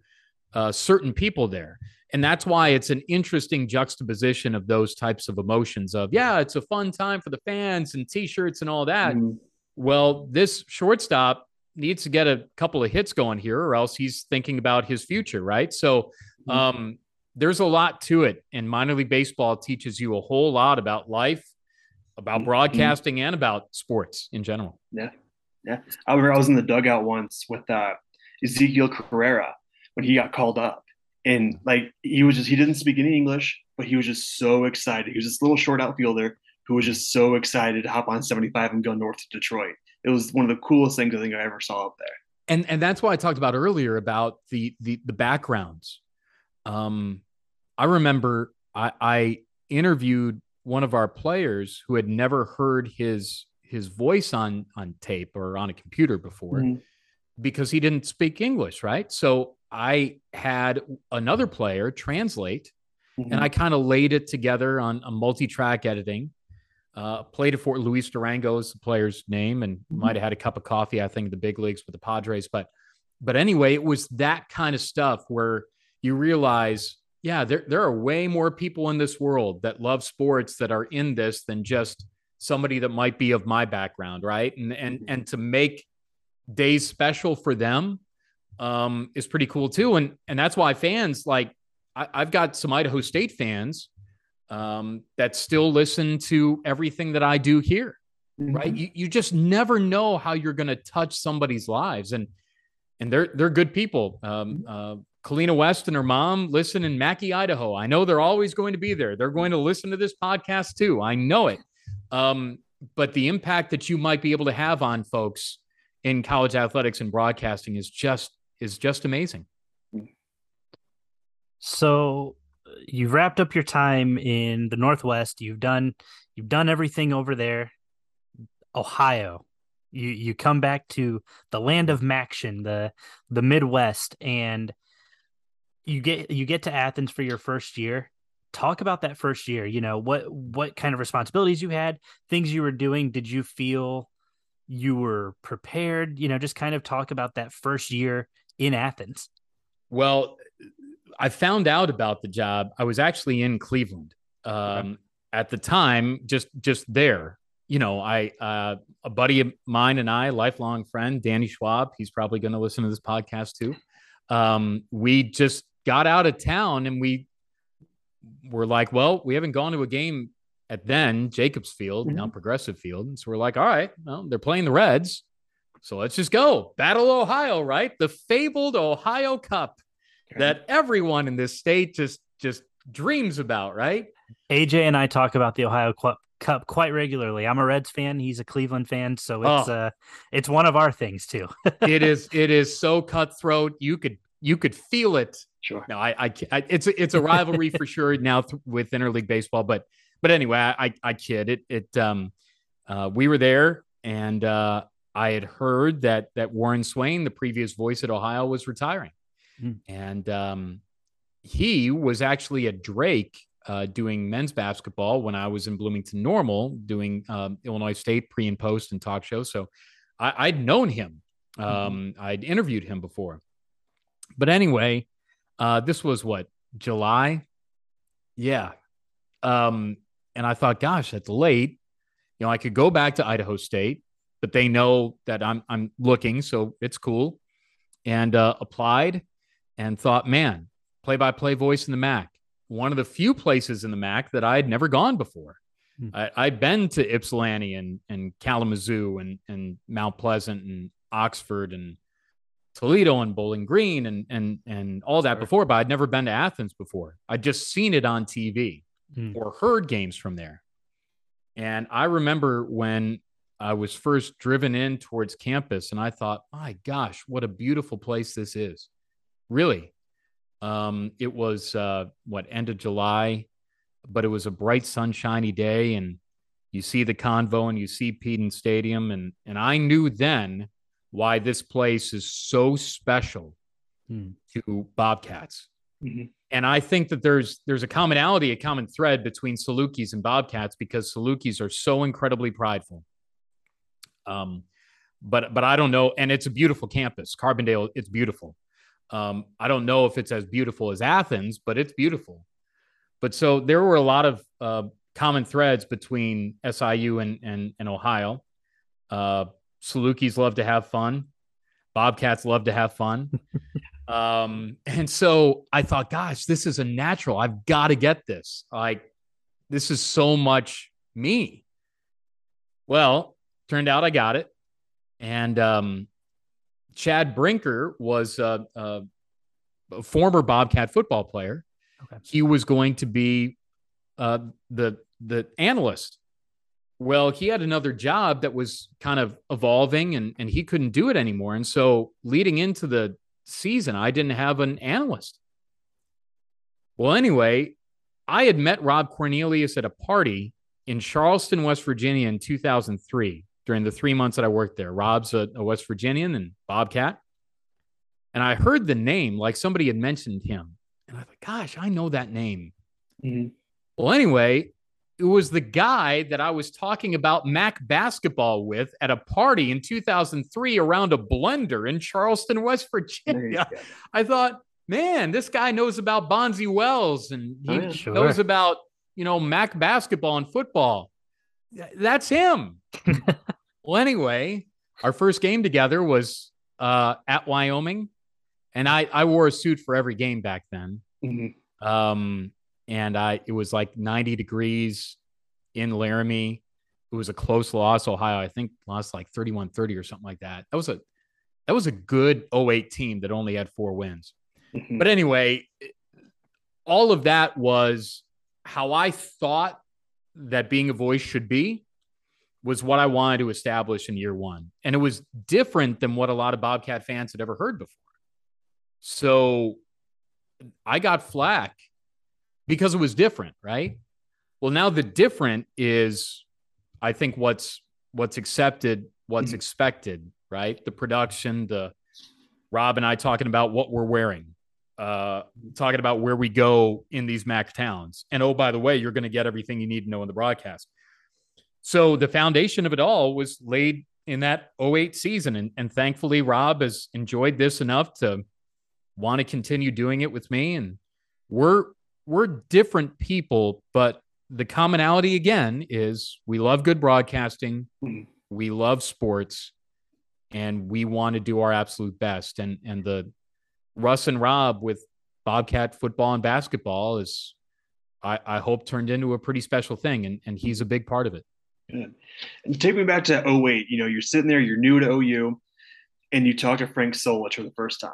uh, certain people there. And that's why it's an interesting juxtaposition of those types of emotions of, yeah, it's a fun time for the fans and t-shirts and all that. Mhm. Well, this shortstop needs to get a couple of hits going here or else he's thinking about his future, right? So um, there's a lot to it. And minor league baseball teaches you a whole lot about life, about Mhm. broadcasting, and about sports in general. Yeah. Yeah. I remember I was in the dugout once with uh, Ezekiel Carrera when he got called up, and like he was just he didn't speak any English, but he was just so excited. He was this little short outfielder who was just so excited to hop on 75 and go north to Detroit. It was one of the coolest things I think I ever saw up there. and and that's why I talked about earlier about the the the backgrounds. Um, I remember I, I interviewed one of our players who had never heard his his voice on on tape or on a computer before Mhm. because he didn't speak English, right? So I had another player translate, and I kind of laid it together on a multi-track editing. Uh, played it for Luis Durango is the player's name, and might have had a cup of coffee, I think, in the big leagues with the Padres. But, but anyway, it was that kind of stuff where you realize, yeah, there there are way more people in this world that love sports that are in this than just somebody that might be of my background, right? And and and to make days special for them um, is pretty cool too. And and that's why fans like I, I've got some Idaho State fans um, that still listen to everything that I do here. Right? You you just never know how you're going to touch somebody's lives, and and they're they're good people. Um, uh, Kalina West and her mom listen in Mackay, Idaho. I know they're always going to be there. They're going to listen to this podcast too. I know it. Um, but the impact that you might be able to have on folks in college athletics and broadcasting is just is just amazing. So uh, you've wrapped up your time in the Northwest. You've done you've done everything over there. Ohio. You you come back to the land of Maction, the the Midwest, and you get you get to Athens for your first year. Talk about that first year. You know what what kind of responsibilities you had, things you were doing. Did you feel you were prepared? You know, just kind of talk about that first year in Athens. Well, I found out about the job. I was actually in Cleveland um, at the time, just just there. You know, I uh, a buddy of mine and I, lifelong friend, Danny Schwab. He's probably going to listen to this podcast too. Um, we just got out of town and we were like, well, we haven't gone to a game at then Jacobs Field, now Progressive Field. And so we're like, all right, well, they're playing the Reds. So let's just go. Battle Ohio, right? The fabled Ohio Cup that everyone in this state just just dreams about, right? AJ and I talk about the Ohio Cu- Cup quite regularly. I'm a Reds fan. He's a Cleveland fan, so it's Oh. uh it's one of our things too. [LAUGHS] it is it is so cutthroat. You could you could feel it. Sure. No, I, I, I it's a, it's a rivalry for sure now th- with interleague baseball, but but anyway, I I, kid it. It um uh, we were there and uh, I had heard that that Warren Swain, the previous voice at Ohio, was retiring, Hmm. and um, he was actually at Drake uh, doing men's basketball when I was in Bloomington Normal doing um, Illinois State pre and post and talk shows. So I, I'd known him Um, mm-hmm. I'd interviewed him before, but anyway, uh, this was what July, yeah. Um, and I thought, gosh, that's late. You know, I could go back to Idaho State, but they know that I'm I'm looking, so it's cool. And uh, applied, and thought, man, play-by-play voice in the MAC, one of the few places in the MAC that I had never gone before. Hmm. I, had been to Ypsilanti and, and Kalamazoo and, and Mount Pleasant and Oxford and Toledo and Bowling Green and and and all that sure. before, but I'd never been to Athens before. I'd just seen it on TV hmm. or heard games from there. And I remember when I was first driven in towards campus, and I thought, my gosh, what a beautiful place this is. Really. Um, it was uh, what end of July but it was a bright, sunshiny day, and you see the convo and you see Peden Stadium, and and I knew then why this place is so special hmm. to Bobcats. Mm-hmm. And I think that there's there's a commonality, a common thread between Salukis and Bobcats because Salukis are so incredibly prideful. Um, but but I don't know, and it's a beautiful campus, Carbondale. It's beautiful. Um, I don't know if it's as beautiful as Athens, but it's beautiful. But so there were a lot of uh, common threads between SIU and and, and Ohio. Uh, Salukis love to have fun. Bobcats love to have fun. [LAUGHS] um, and so I thought, gosh, this is a natural. I've got to get this. Like, this is so much me. Well, turned out I got it. And um, Chad Brinker was a, a, a former Bobcat football player Okay. He was going to be uh, the the analyst. Well, he had another job that was kind of evolving, and and he couldn't do it anymore. And so, leading into the season, I didn't have an analyst. Well, anyway, I had met Rob Cornelius at a party in Charleston, West Virginia in 2003 during the three months that I worked there. Rob's a, a West Virginian and Bobcat. And I heard the name like somebody had mentioned him. And I thought, gosh, I know that name. Mm-hmm. Well, anyway, it was the guy that I was talking about Mac basketball with at a party in 2003 around a blender in Charleston, West Virginia. [LAUGHS] I thought, man, this guy knows about Bonzi Wells and he oh, sure. knows about, you know, Mac basketball and football. That's him. [LAUGHS] well, anyway, our first game together was uh, at Wyoming and I I wore a suit for every game back then. Mm-hmm. Um, and I it was like 90 degrees in Laramie. It was a close loss. Ohio, I think, lost like 31-30 or something like that. That was a that was a good 08 team that only had four wins. Mm-hmm. But anyway, all of that was how I thought that being a voice should be was what I wanted to establish in year one. And it was different than what a lot of Bobcat fans had ever heard before. So I got flack because it was different, right? Well, now the different is, I think what's what's accepted, what's mm-hmm. expected, right? The production, the Rob and I talking about what we're wearing, uh, talking about where we go in these Mac towns, and oh by the way, you're going to get everything you need to know in the broadcast. So the foundation of it all was laid in that 08 season, and, and thankfully Rob has enjoyed this enough to want to continue doing it with me and we're we're different people but the commonality again is we love good broadcasting mm-hmm. we love sports and we want to do our absolute best and and the russ and rob with bobcat football and basketball is i i hope turned into a pretty special thing and and he's a big part of it Good. And take me back to 08. You know, you're sitting there, you're new to OU and you talk to Frank Solich for the first time.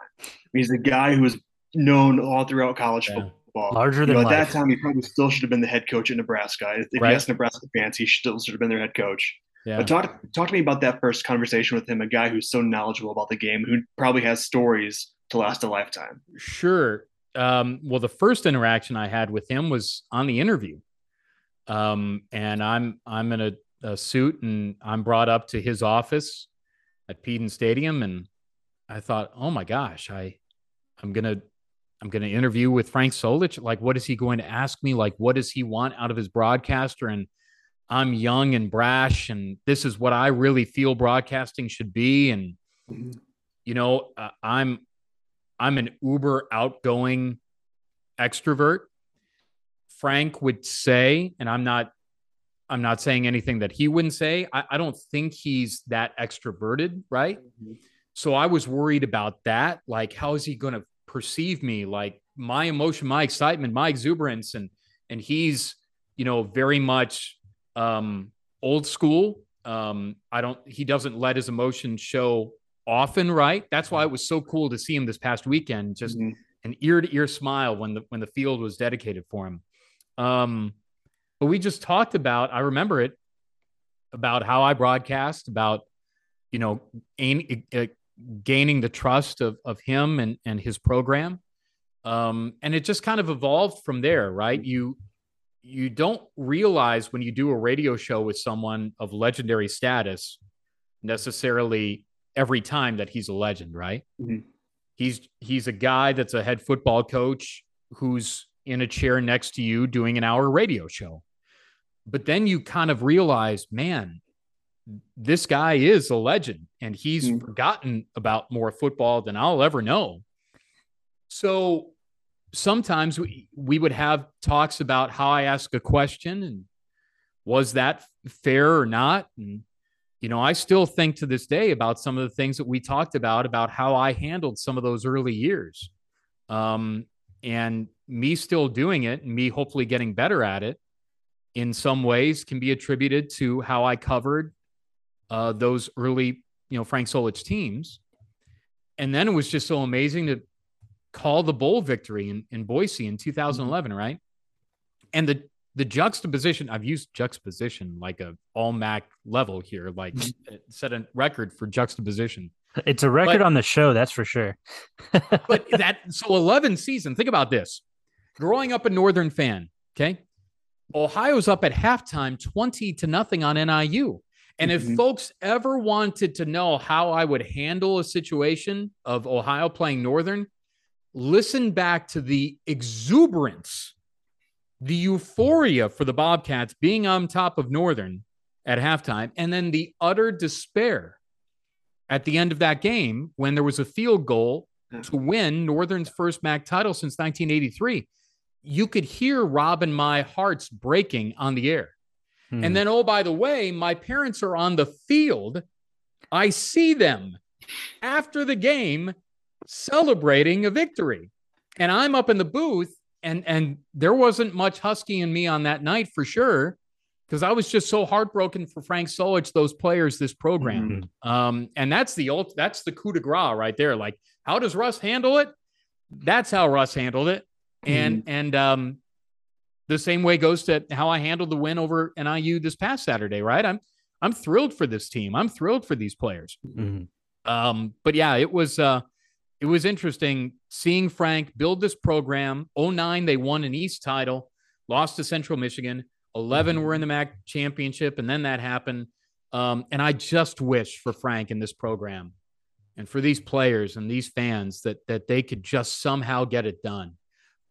He's a guy who was known all throughout college yeah. football. Larger than you know, At that time, he probably still should have been the head coach at Nebraska. If right. you ask Nebraska fans, he still should have been their head coach. Yeah. But talk talk to me about that first conversation with him, a guy who's so knowledgeable about the game, who probably has stories to last a lifetime. Sure. Um, well, the first interaction I had with him was on the interview, um, and I'm I'm in a, a suit and I'm brought up to his office at Peden Stadium, and I thought, oh my gosh, I I'm gonna I'm gonna interview with Frank Solich. Like, what is he going to ask me? Like, what does he want out of his broadcaster? And I'm young and brash, and this is what I really feel broadcasting should be. And you know, uh, I'm I'm an uber outgoing extrovert. Frank would say, and I'm not I'm not saying anything that he wouldn't say. I, I don't think he's that extroverted, right? Mm-hmm. So I was worried about that. Like, how is he going to perceive me? Like my emotion, my excitement, my exuberance, and and he's, you know, very much um, old school. Um, I don't. He doesn't let his emotions show often, right? That's why it was so cool to see him this past weekend. Just mm-hmm. an ear to ear smile when the when the field was dedicated for him. Um, but we just talked about. I remember it about how I broadcast about you know aim, uh, gaining the trust of of him and and his program. Um, and it just kind of evolved from there, right? You you don't realize when you do a radio show with someone of legendary status necessarily every time that he's a legend, right? Mm-hmm. He's he's a guy that's a head football coach who's in a chair next to you doing an hour radio show. But then you kind of realize, man, this guy is a legend and he's mm-hmm. forgotten about more football than I'll ever know. So sometimes we, we would have talks about how I ask a question and was that fair or not? And you know, I still think to this day about some of the things that we talked about, about how I handled some of those early years. Um, and me still doing it and me hopefully getting better at it in some ways can be attributed to how I covered uh, those early, you know, Frank Solich teams. And then it was just so amazing to call the bowl victory in, in Boise in 2011, right? And the the juxtaposition i've used juxtaposition like a all mac level here like mm-hmm. set a record for juxtaposition it's a record but, on the show that's for sure [LAUGHS] but that so 11 season think about this growing up a northern fan okay ohio's up at halftime 20 to nothing on niu and mm-hmm. if folks ever wanted to know how i would handle a situation of ohio playing northern listen back to the exuberance the euphoria for the Bobcats being on top of Northern at halftime, and then the utter despair at the end of that game when there was a field goal to win Northern's first MAC title since 1983. You could hear Rob and my hearts breaking on the air. Hmm. And then, oh, by the way, my parents are on the field. I see them after the game celebrating a victory. And I'm up in the booth and and there wasn't much husky in me on that night for sure because I was just so heartbroken for Frank Solich, those players, this program. Mm-hmm. Um, and that's the ult- that's the coup de grace right there. Like, how does Russ handle it? That's how Russ handled it. And mm-hmm. and um, the same way goes to how I handled the win over NIU this past Saturday. Right? I'm I'm thrilled for this team. I'm thrilled for these players. Mm-hmm. Um, but yeah, it was uh, it was interesting seeing Frank build this program. 09, they won an East title, lost to Central Michigan. 11 mm-hmm. were in the MAC championship, and then that happened. Um, and I just wish for Frank in this program and for these players and these fans that that they could just somehow get it done.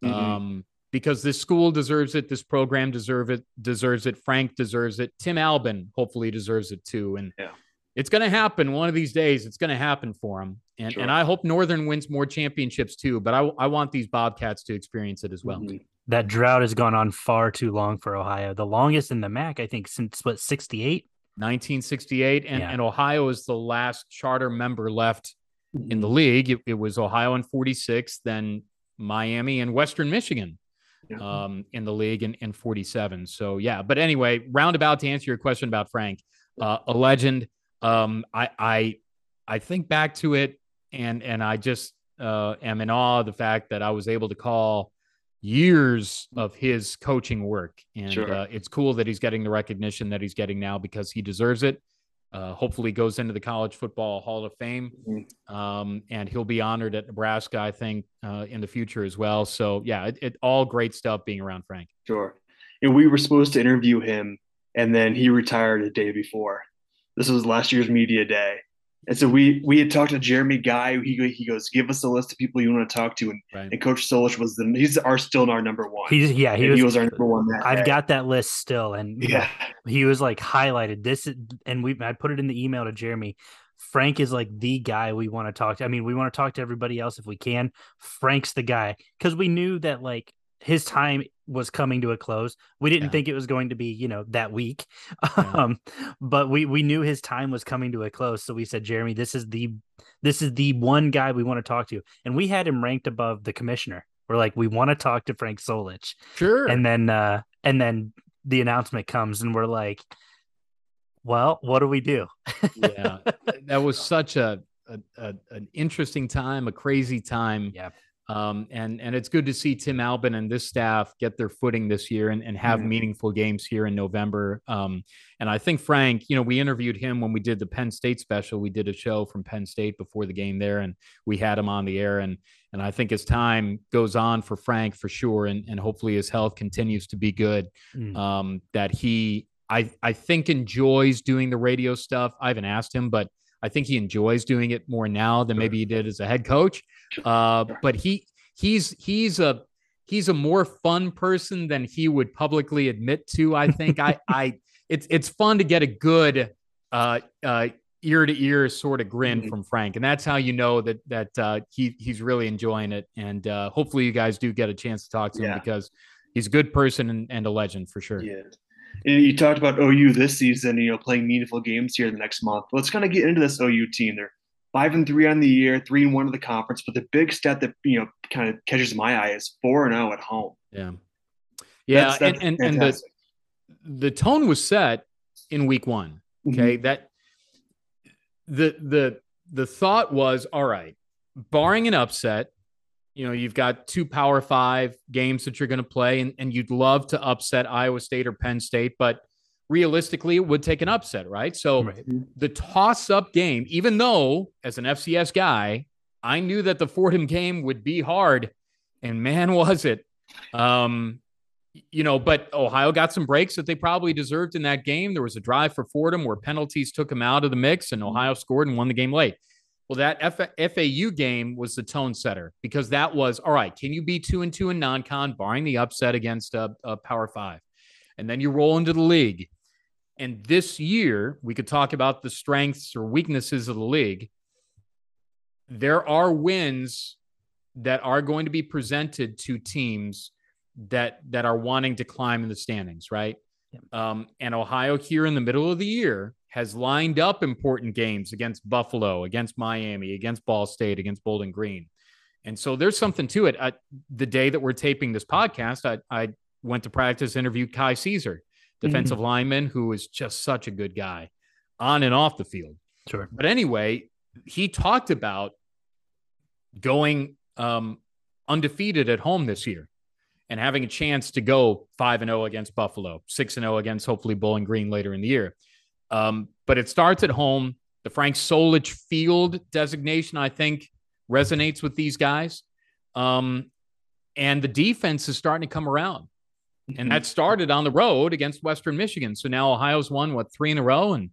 Mm-hmm. Um, because this school deserves it, this program deserve it, deserves it. Frank deserves it. Tim Albin hopefully deserves it too. And yeah it's going to happen one of these days. It's going to happen for him. And, sure. and I hope Northern wins more championships too, but I, I want these Bobcats to experience it as well. Mm-hmm. That drought has gone on far too long for Ohio. The longest in the MAC, I think, since what, 68? 1968. And, yeah. and Ohio is the last charter member left in the mm-hmm. league. It, it was Ohio in 46, then Miami and Western Michigan yeah. um, in the league in, in 47. So, yeah. But anyway, roundabout to answer your question about Frank, uh, a legend um, I I I think back to it and and I just uh, am in awe of the fact that I was able to call years of his coaching work, and sure. uh, it's cool that he's getting the recognition that he's getting now because he deserves it. Uh, hopefully, goes into the College Football Hall of Fame, mm-hmm. um, and he'll be honored at Nebraska, I think, uh, in the future as well. So, yeah, it, it, all great stuff being around Frank. Sure. And we were supposed to interview him, and then he retired a day before. This was last year's media day. And so we we had talked to Jeremy Guy. He he goes, give us a list of people you want to talk to, and, right. and Coach Solich was the he's our still our number one. He's yeah he, was, he was, our number one. I've day. got that list still, and yeah, he was like highlighted this, and we I put it in the email to Jeremy. Frank is like the guy we want to talk to. I mean, we want to talk to everybody else if we can. Frank's the guy because we knew that like his time was coming to a close. We didn't yeah. think it was going to be, you know, that week. [LAUGHS] Yeah. Um, but we we knew his time was coming to a close. So we said, Jeremy, this is the this is the one guy we want to talk to. And we had him ranked above the commissioner. We're like, we want to talk to Frank Solich. Sure. And then uh and then the announcement comes and we're like, well, what do we do? yeah. [LAUGHS] That was such a, a, a, an interesting time, a crazy time. Yeah. Um, and and it's good to see Tim Albin and this staff get their footing this year and, and have mm-hmm. meaningful games here in November. Um, and I think Frank, you know, we interviewed him when we did the Penn State special. We did a show from Penn State before the game there, and we had him on the air. And and I think as time goes on for Frank, for sure, and and hopefully his health continues to be good, mm. um, that he I I think enjoys doing the radio stuff. I haven't asked him, but I think he enjoys doing it more now than maybe he did as a head coach. Uh, but he he's he's a he's a more fun person than he would publicly admit to. I think I [LAUGHS] I it's it's fun to get a good uh, uh, ear to ear sort of grin mm-hmm. from Frank, and that's how you know that that uh, he he's really enjoying it. And uh, hopefully, you guys do get a chance to talk to yeah. him because he's a good person and, and a legend for sure. Yeah. And you talked about OU this season, you know, playing meaningful games here the next month. Let's kind of get into this OU team. They're five and three on the year, three and one of the conference. But the big stat that you know kind of catches my eye is four and zero oh at home. Yeah, yeah, that's, that's and and, and the the tone was set in week one. Okay, mm-hmm. that the the the thought was all right, barring an upset, you know, you've got two power five games that you're going to play, and, and you'd love to upset Iowa State or Penn State, but realistically, it would take an upset, right? So right. the toss up game, even though as an FCS guy, I knew that the Fordham game would be hard, and man, [LAUGHS] was it. Um, you know, but Ohio got some breaks that they probably deserved in that game. There was a drive for Fordham where penalties took him out of the mix, and Ohio scored and won the game late. Well, that F- FAU game was the tone setter because that was all right. Can you be two and two in non-con, barring the upset against a, a Power Five, and then you roll into the league. And this year, we could talk about the strengths or weaknesses of the league. There are wins that are going to be presented to teams that that are wanting to climb in the standings, right? Um, and Ohio here in the middle of the year has lined up important games against Buffalo, against Miami, against Ball State, against Bowling Green. And so there's something to it. I, the day that we're taping this podcast, I, I went to practice, interviewed Kai Caesar, defensive mm-hmm. lineman, who is just such a good guy on and off the field. Sure. But anyway, he talked about going um, undefeated at home this year and having a chance to go 5 and 0 against Buffalo, 6 and 0 against hopefully Bowling Green later in the year. Um, but it starts at home. The Frank Solich Field designation, I think, resonates with these guys. Um, and the defense is starting to come around. Mm-hmm. And that started on the road against Western Michigan. So now Ohio's won, what, three in a row? And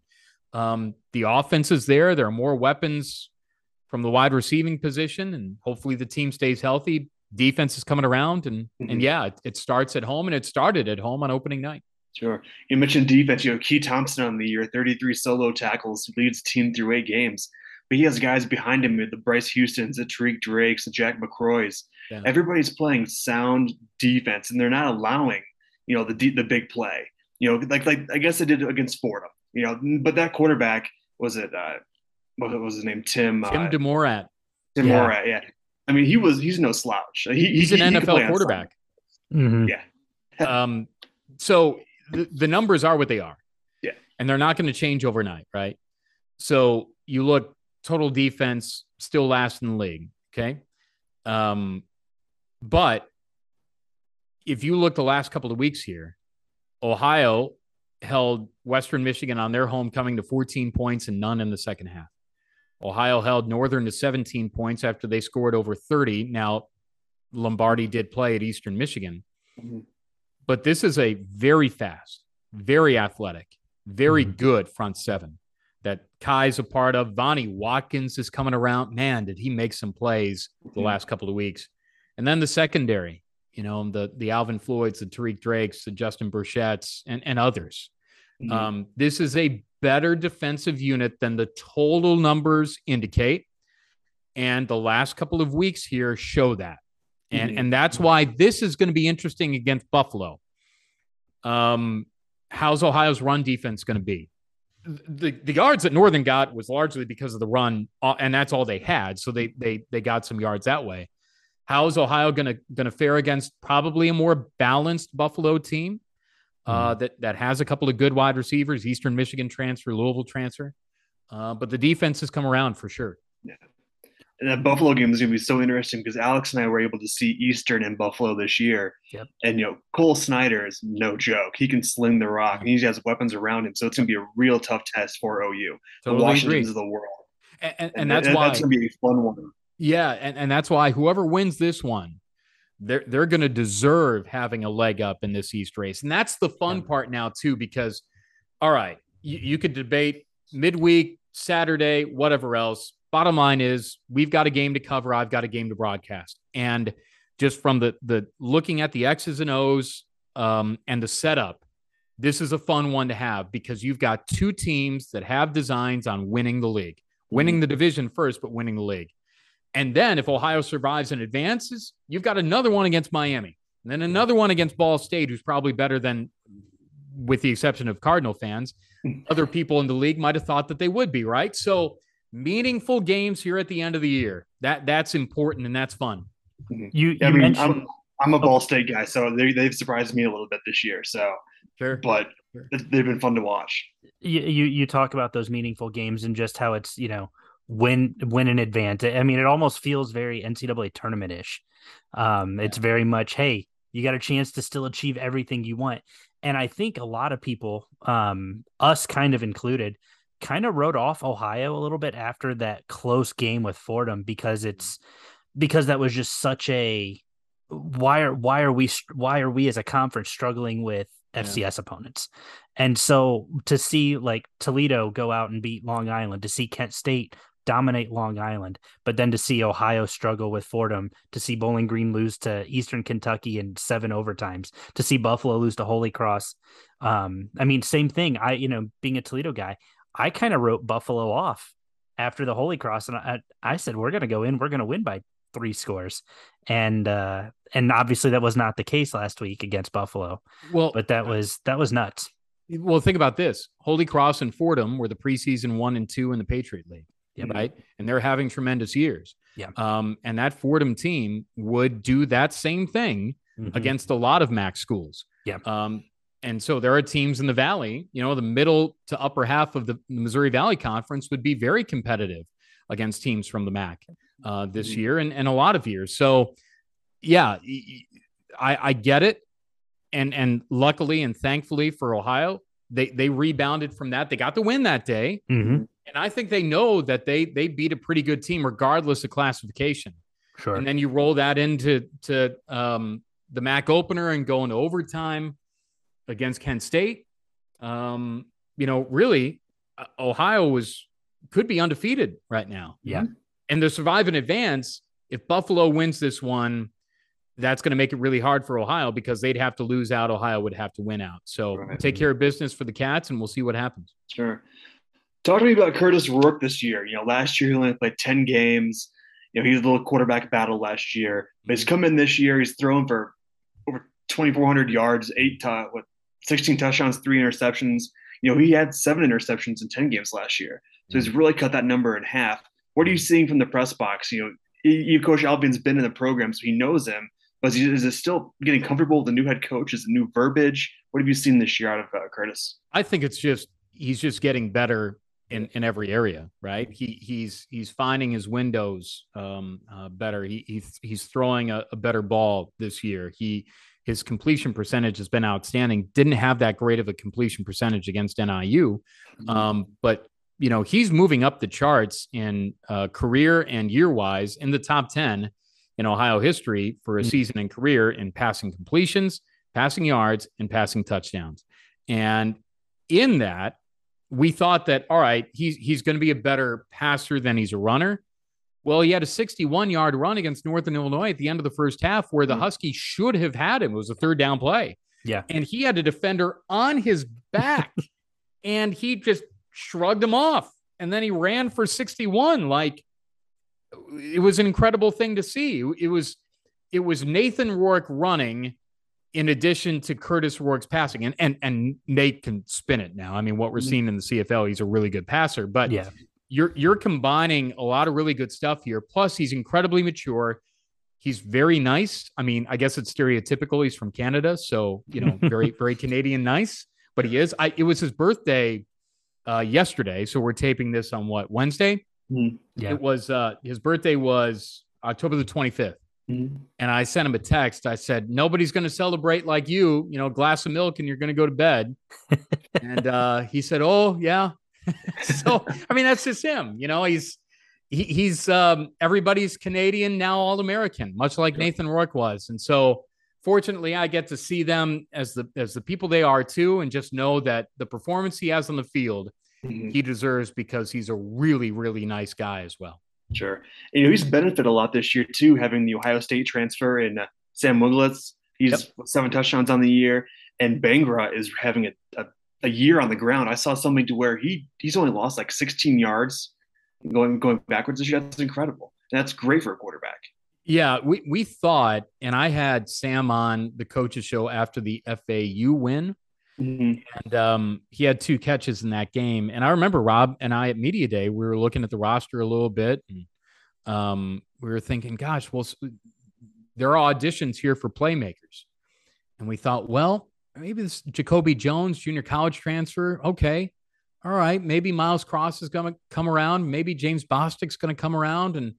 um, the offense is there. There are more weapons from the wide receiving position. And hopefully the team stays healthy. Defense is coming around. And, mm-hmm. and yeah, it, it starts at home and it started at home on opening night. Sure. You mentioned defense. You know, Keye Thompson on the year, 33 solo tackles, leads team through eight games. But he has guys behind him, with the Bryce Houston's, the Tariq Drakes, the Jack McCrory's. Yeah. Everybody's playing sound defense, and they're not allowing, you know, the the big play. You know, like like I guess they did against Fordham. You know, but that quarterback was it? Uh, what was his name? Tim. Tim uh, DeMorat. Tim yeah. Morat. Yeah. I mean, he was he's no slouch. He, he's he, an he NFL quarterback. Mm-hmm. Yeah. [LAUGHS] um. So the, the numbers are what they are. Yeah. And they're not going to change overnight, right? So you look total defense still last in the league. Okay. Um, but if you look the last couple of weeks here, Ohio held Western Michigan on their homecoming to 14 points and none in the second half. Ohio held Northern to 17 points after they scored over 30. Now, Lombardi did play at Eastern Michigan. Mm-hmm. But this is a very fast, very athletic, very mm-hmm. good front seven that Kai's a part of. Vonnie Watkins is coming around. Man, did he make some plays the mm-hmm. last couple of weeks? And then the secondary, you know, the the Alvin Floyds, the Tariq Drakes, the Justin Burchetts, and, and others. Mhm. Um, this is a better defensive unit than the total numbers indicate. And the last couple of weeks here show that. And, Mhm. and that's why this is going to be interesting against Buffalo. Um, how's Ohio's run defense going to be? The, the yards that Northern got was largely because of the run, uh, and that's all they had. So they they they got some yards that way. How is Ohio going to going to fare against probably a more balanced Buffalo team uh, that that has a couple of good wide receivers, Eastern Michigan transfer, Louisville transfer, uh, but the defense has come around for sure. Yeah. And that Buffalo game is going to be so interesting because Alex and I were able to see Eastern and Buffalo this year. Yep. And, you know, Cole Snyder is no joke. He can sling the rock and he has weapons around him. So it's going to be a real tough test for OU, the Totally Washingtons agree. of the world. And, and, and that's that- why That's going to be a fun one. Yeah, and, and that's why whoever wins this one, they're they're going to deserve having a leg up in this East race, and that's the fun Yeah. part now too. Because, all right, you, you could debate midweek, Saturday, whatever else. Bottom line is, we've got a game to cover. I've got a game to broadcast, and just from the the looking at the X's and O's um, and the setup, this is a fun one to have because you've got two teams that have designs on winning the league, winning the division first, but winning the league. And then if Ohio survives and advances, you've got another one against Miami, and then another one against Ball State, who's probably better than, with the exception of Cardinal fans, [LAUGHS] other people in the league might have thought that they would be, right? So meaningful games here at the end of the year. That that's important and that's fun. You, you I mean, mentioned I'm, I'm a Ball State guy, so they, they've surprised me a little bit this year. So, Sure. but Sure. they've been fun to watch. you, you you talk about those meaningful games and just how it's you know win win in advance. I mean, it almost feels very NCAA tournament ish. Um, it's very much hey, you got a chance to still achieve everything you want, and I think a lot of people, um, us kind of included, kind of wrote off Ohio a little bit after that close game with Fordham because it's because that was just such a why are why are we why are we as a conference struggling with Yeah. FCS opponents? And so to see like Toledo go out and beat Long Island, to see Kent State dominate Long Island, but then to see Ohio struggle with Fordham, to see Bowling Green lose to Eastern Kentucky in seven overtimes, to see Buffalo lose to Holy Cross. Um, I mean, same thing. I, you know, being a Toledo guy, I kind of wrote Buffalo off after the Holy Cross, and I, I said we're going to go in, we're going to win by three scores, and uh, and obviously that was not the case last week against Buffalo, Well, but that was that was nuts. well, think about this. Holy Cross and Fordham were the preseason one and two in the Patriot League. Yep. right? And they're having tremendous years. Yeah. Um, and that Fordham team would do that same thing Mhm. against a lot of MAC schools. Yeah. Um, and so there are teams in the Valley, you know, the middle to upper half of the Missouri Valley Conference would be very competitive against teams from the MAC uh, this Mhm. year and, and a lot of years. So, yeah, I, I get it. And, and luckily and thankfully for Ohio, they, they rebounded from that. They got the win that day. Mhm. And I think they know that they they beat a pretty good team regardless of classification. Sure. And then you roll that into to um, the MAC opener and go into overtime against Kent State. Um, you know, really, uh, Ohio was could be undefeated right now. Yeah. And they survive in advance, if Buffalo wins this one, that's going to make it really hard for Ohio because they'd have to lose out. Ohio would have to win out. So Right. take care of business for the Cats, and we'll see what happens. Sure. Talk to me about Kurtis Rourke this year. You know, last year he only played 10 games. You know, he was a little quarterback battle last year. But he's come in this year, he's thrown for over 2,400 yards, eight what, 16 touchdowns, three interceptions. You know, he had seven interceptions in 10 games last year. So he's really cut that number in half. What are you seeing from the press box? You know, you, Coach Albin's been in the program, so he knows him. But is it still getting comfortable with the new head coach? Is it new verbiage? What have you seen this year out of uh, Kurtis? I think it's just he's just getting better in, in every area, right? He he's he's finding his windows um, uh, better. He, he's he's throwing a, a better ball this year. He his completion percentage has been outstanding. Didn't have that great of a completion percentage against NIU, um, but you know he's moving up the charts in uh, career and year wise in the top ten in Ohio history for a Mhm. season and career in passing completions, passing yards, and passing touchdowns. And in that, we thought that all right, he's he's going to be a better passer than he's a runner. Well, he had a 61 yard run against Northern Illinois at the end of the first half where the Hmm. Huskies should have had him. It was a third down play. Yeah. And he had a defender on his back [LAUGHS] and he just shrugged him off. And then he ran for 61. Like it was an incredible thing to see. It was it was Nathan Rourke running in addition to Kurtis Rourke's passing. And and and Nate can spin it now. I mean, what we're mm-hmm. seeing in the CFL, he's a really good passer, but yeah. You're you're combining a lot of really good stuff here. Plus, he's incredibly mature. He's very nice. I mean, I guess it's stereotypical. He's from Canada, so you know, [LAUGHS] very very Canadian nice. But he is. I it was his birthday uh, yesterday, so we're taping this on what Wednesday. Mm-hmm. Yeah. It was uh, his birthday was October the 25th. Mm-hmm. And I sent him a text. I said, Nobody's going to celebrate like you, you know, glass of milk and you're going to go to bed. [LAUGHS] and uh, he said, Oh, yeah. [LAUGHS] so, I mean, that's just him. You know, he's, he, he's um, everybody's Canadian, now all American, much like Nathan Rourke was. And so, fortunately, I get to see them as the, as the people they are too, and just know that the performance he has on the field mm-hmm. he deserves because he's a really, really nice guy as well. Sure. You know, he's benefited a lot this year too, having the Ohio State transfer and uh, Sam Wiglusz. He's yep. seven touchdowns on the year, and Bangura is having a, a, a, year on the ground. I saw something to where he he's only lost like 16 yards going going backwards this year. That's incredible. And that's great for a quarterback. Yeah, we we thought, and I had Sam on the coaches show after the FAU win Mm-hmm. And um, he had two catches in that game. And I remember Rob and I at Media Day, we were looking at the roster a little bit. And um, we were thinking, gosh, well, there are auditions here for playmakers. And we thought, well, maybe this Jacoby Jones, junior college transfer. Okay. All right. Maybe Miles Cross is going to come around. Maybe James Bostic's going to come around. And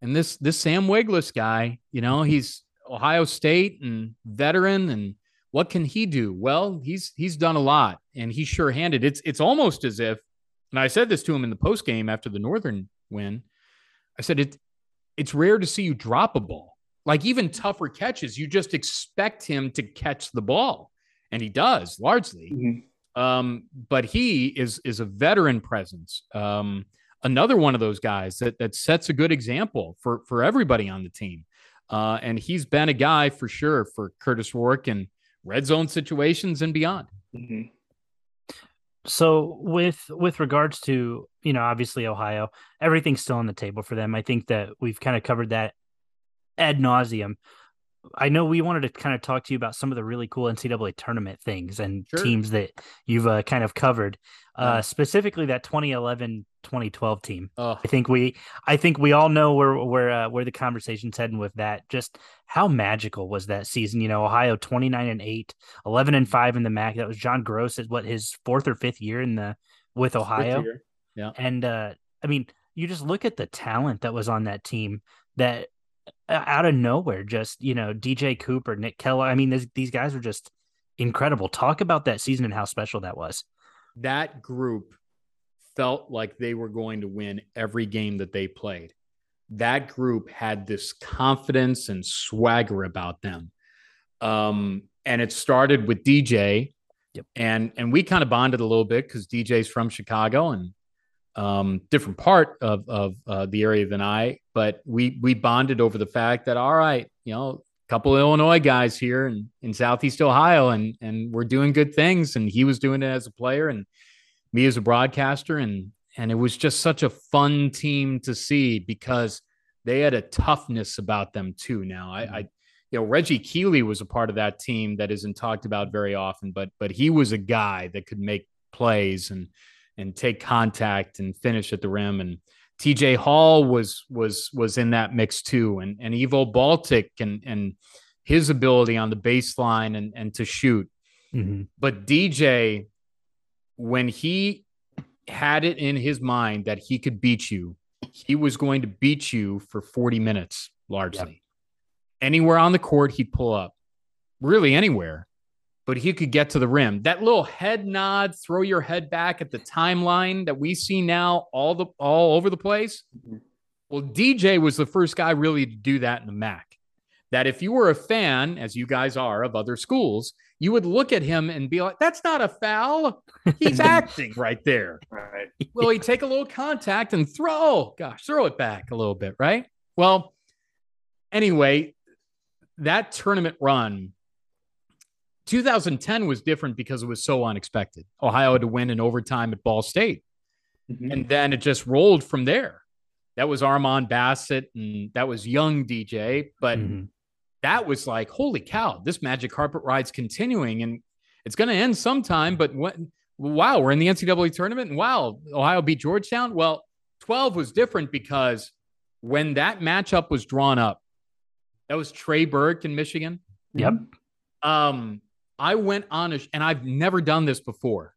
and this this Sam Wiglusz guy, you know, he's Ohio State and veteran and what can he do? Well, he's he's done a lot and he's sure-handed. It's it's almost as if, and I said this to him in the post game after the Northern win. I said it it's rare to see you drop a ball. Like even tougher catches, you just expect him to catch the ball, and he does largely. Mm-hmm. Um, but he is is a veteran presence. Um, another one of those guys that that sets a good example for for everybody on the team. Uh, and he's been a guy for sure for Kurtis Rourke and red zone situations and beyond. Mm-hmm. So with with regards to you know obviously Ohio, everything's still on the table for them. I think that we've kind of covered that ad nauseum. I know we wanted to kind of talk to you about some of the really cool NCAA tournament things and sure. teams that you've uh, kind of covered. Uh, specifically that 2011 2012 team. Oh. I think we I think we all know where where uh, where the conversation's heading with that. Just how magical was that season? You know, Ohio 29 and 8, 11 and 5 in the MAC. That was John Groce at what his fourth or fifth year in the with Ohio. Yeah. And uh I mean, you just look at the talent that was on that team that out of nowhere just, you know, DJ Cooper, Nick Kellogg. I mean, this, these guys are just incredible. Talk about that season and how special that was that group felt like they were going to win every game that they played. That group had this confidence and swagger about them. Um, and it started with DJ. Yep. And and we kind of bonded a little bit because DJ's from Chicago and um, different part of of uh, the area than I, but we we bonded over the fact that all right, you know, a couple Illinois guys here in, in Southeast Ohio, and and we're doing good things. And he was doing it as a player, and me as a broadcaster, and and it was just such a fun team to see because they had a toughness about them too. Now, I, I you know Reggie Keely was a part of that team that isn't talked about very often, but but he was a guy that could make plays and and take contact and finish at the rim and TJ Hall was was was in that mix too, and and Ivo Baltic and and his ability on the baseline and and to shoot. Mm-hmm. But DJ, when he had it in his mind that he could beat you, he was going to beat you for 40 minutes largely. Yep. Anywhere on the court, he'd pull up, really anywhere but he could get to the rim. That little head nod, throw your head back at the timeline that we see now all the all over the place. Mm-hmm. Well, DJ was the first guy really to do that in the MAC. That if you were a fan, as you guys are of other schools, you would look at him and be like, "That's not a foul. He's [LAUGHS] acting right there." Right. Well, he take a little contact and throw. Gosh, throw it back a little bit, right? Well, anyway, that tournament run 2010 was different because it was so unexpected. Ohio had to win in overtime at Ball State. Mm-hmm. And then it just rolled from there. That was Armon Bassett and that was young DJ. But mm-hmm. that was like, holy cow, this magic carpet ride's continuing and it's going to end sometime. But what, wow, we're in the NCAA tournament and wow, Ohio beat Georgetown. Well, 12 was different because when that matchup was drawn up, that was Trey Burke in Michigan. Yep. Um, I went on a, and I've never done this before.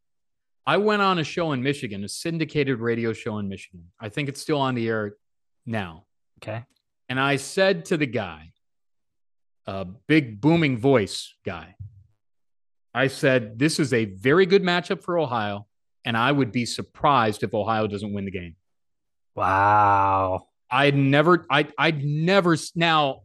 I went on a show in Michigan, a syndicated radio show in Michigan. I think it's still on the air now. Okay. And I said to the guy, a big booming voice guy, I said, This is a very good matchup for Ohio. And I would be surprised if Ohio doesn't win the game. Wow. I'd never, I, I'd never, now,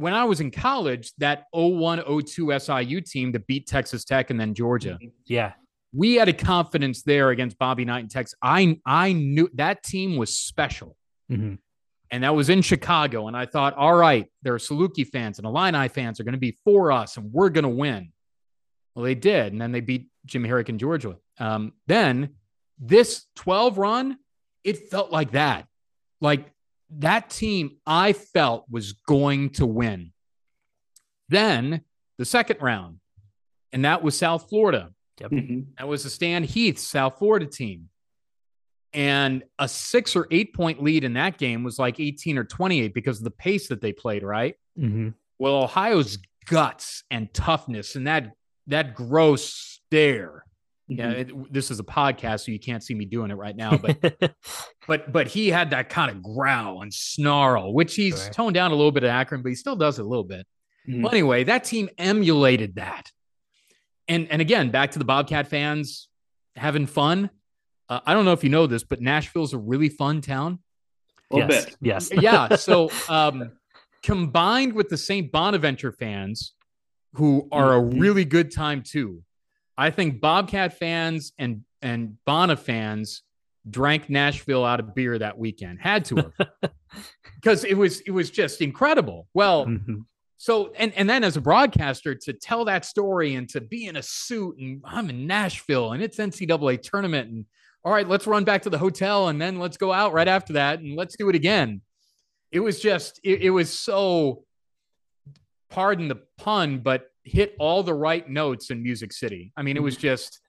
when I was in college, that 01 02 SIU team that beat Texas Tech and then Georgia. Yeah. We had a confidence there against Bobby Knight and Texas. I I knew that team was special. Mm-hmm. And that was in Chicago. And I thought, all right, there are Saluki fans and Illini fans are going to be for us and we're going to win. Well, they did. And then they beat Jim Harrick and Georgia. Um, then this 12 run, it felt like that. Like that team I felt was going to win. Then the second round, and that was South Florida. Yep. Mm-hmm. That was the Stan Heath South Florida team. And a six or eight point lead in that game was like 18 or 28 because of the pace that they played, right? Mm-hmm. Well, Ohio's guts and toughness and that that Groce stare yeah, mm-hmm. it, this is a podcast, so you can't see me doing it right now. But [LAUGHS] but but he had that kind of growl and snarl, which he's sure. toned down a little bit at Akron, but he still does it a little bit. Mm-hmm. Well, anyway, that team emulated that. And and again, back to the Bobcat fans having fun. Uh, I don't know if you know this, but Nashville's a really fun town. A yes. bit. Yes. [LAUGHS] yeah. So [LAUGHS] um, combined with the St. Bonaventure fans, who are a mm-hmm. really good time too I think Bobcat fans and and Bonna fans drank Nashville out of beer that weekend. Had to have. [LAUGHS] because it was it was just incredible. Well, mm-hmm. so and and then as a broadcaster to tell that story and to be in a suit and I'm in Nashville and it's NCAA tournament and all right, let's run back to the hotel and then let's go out right after that and let's do it again. It was just it, it was so pardon the pun, but hit all the right notes in Music City. I mean, it was mm-hmm. just,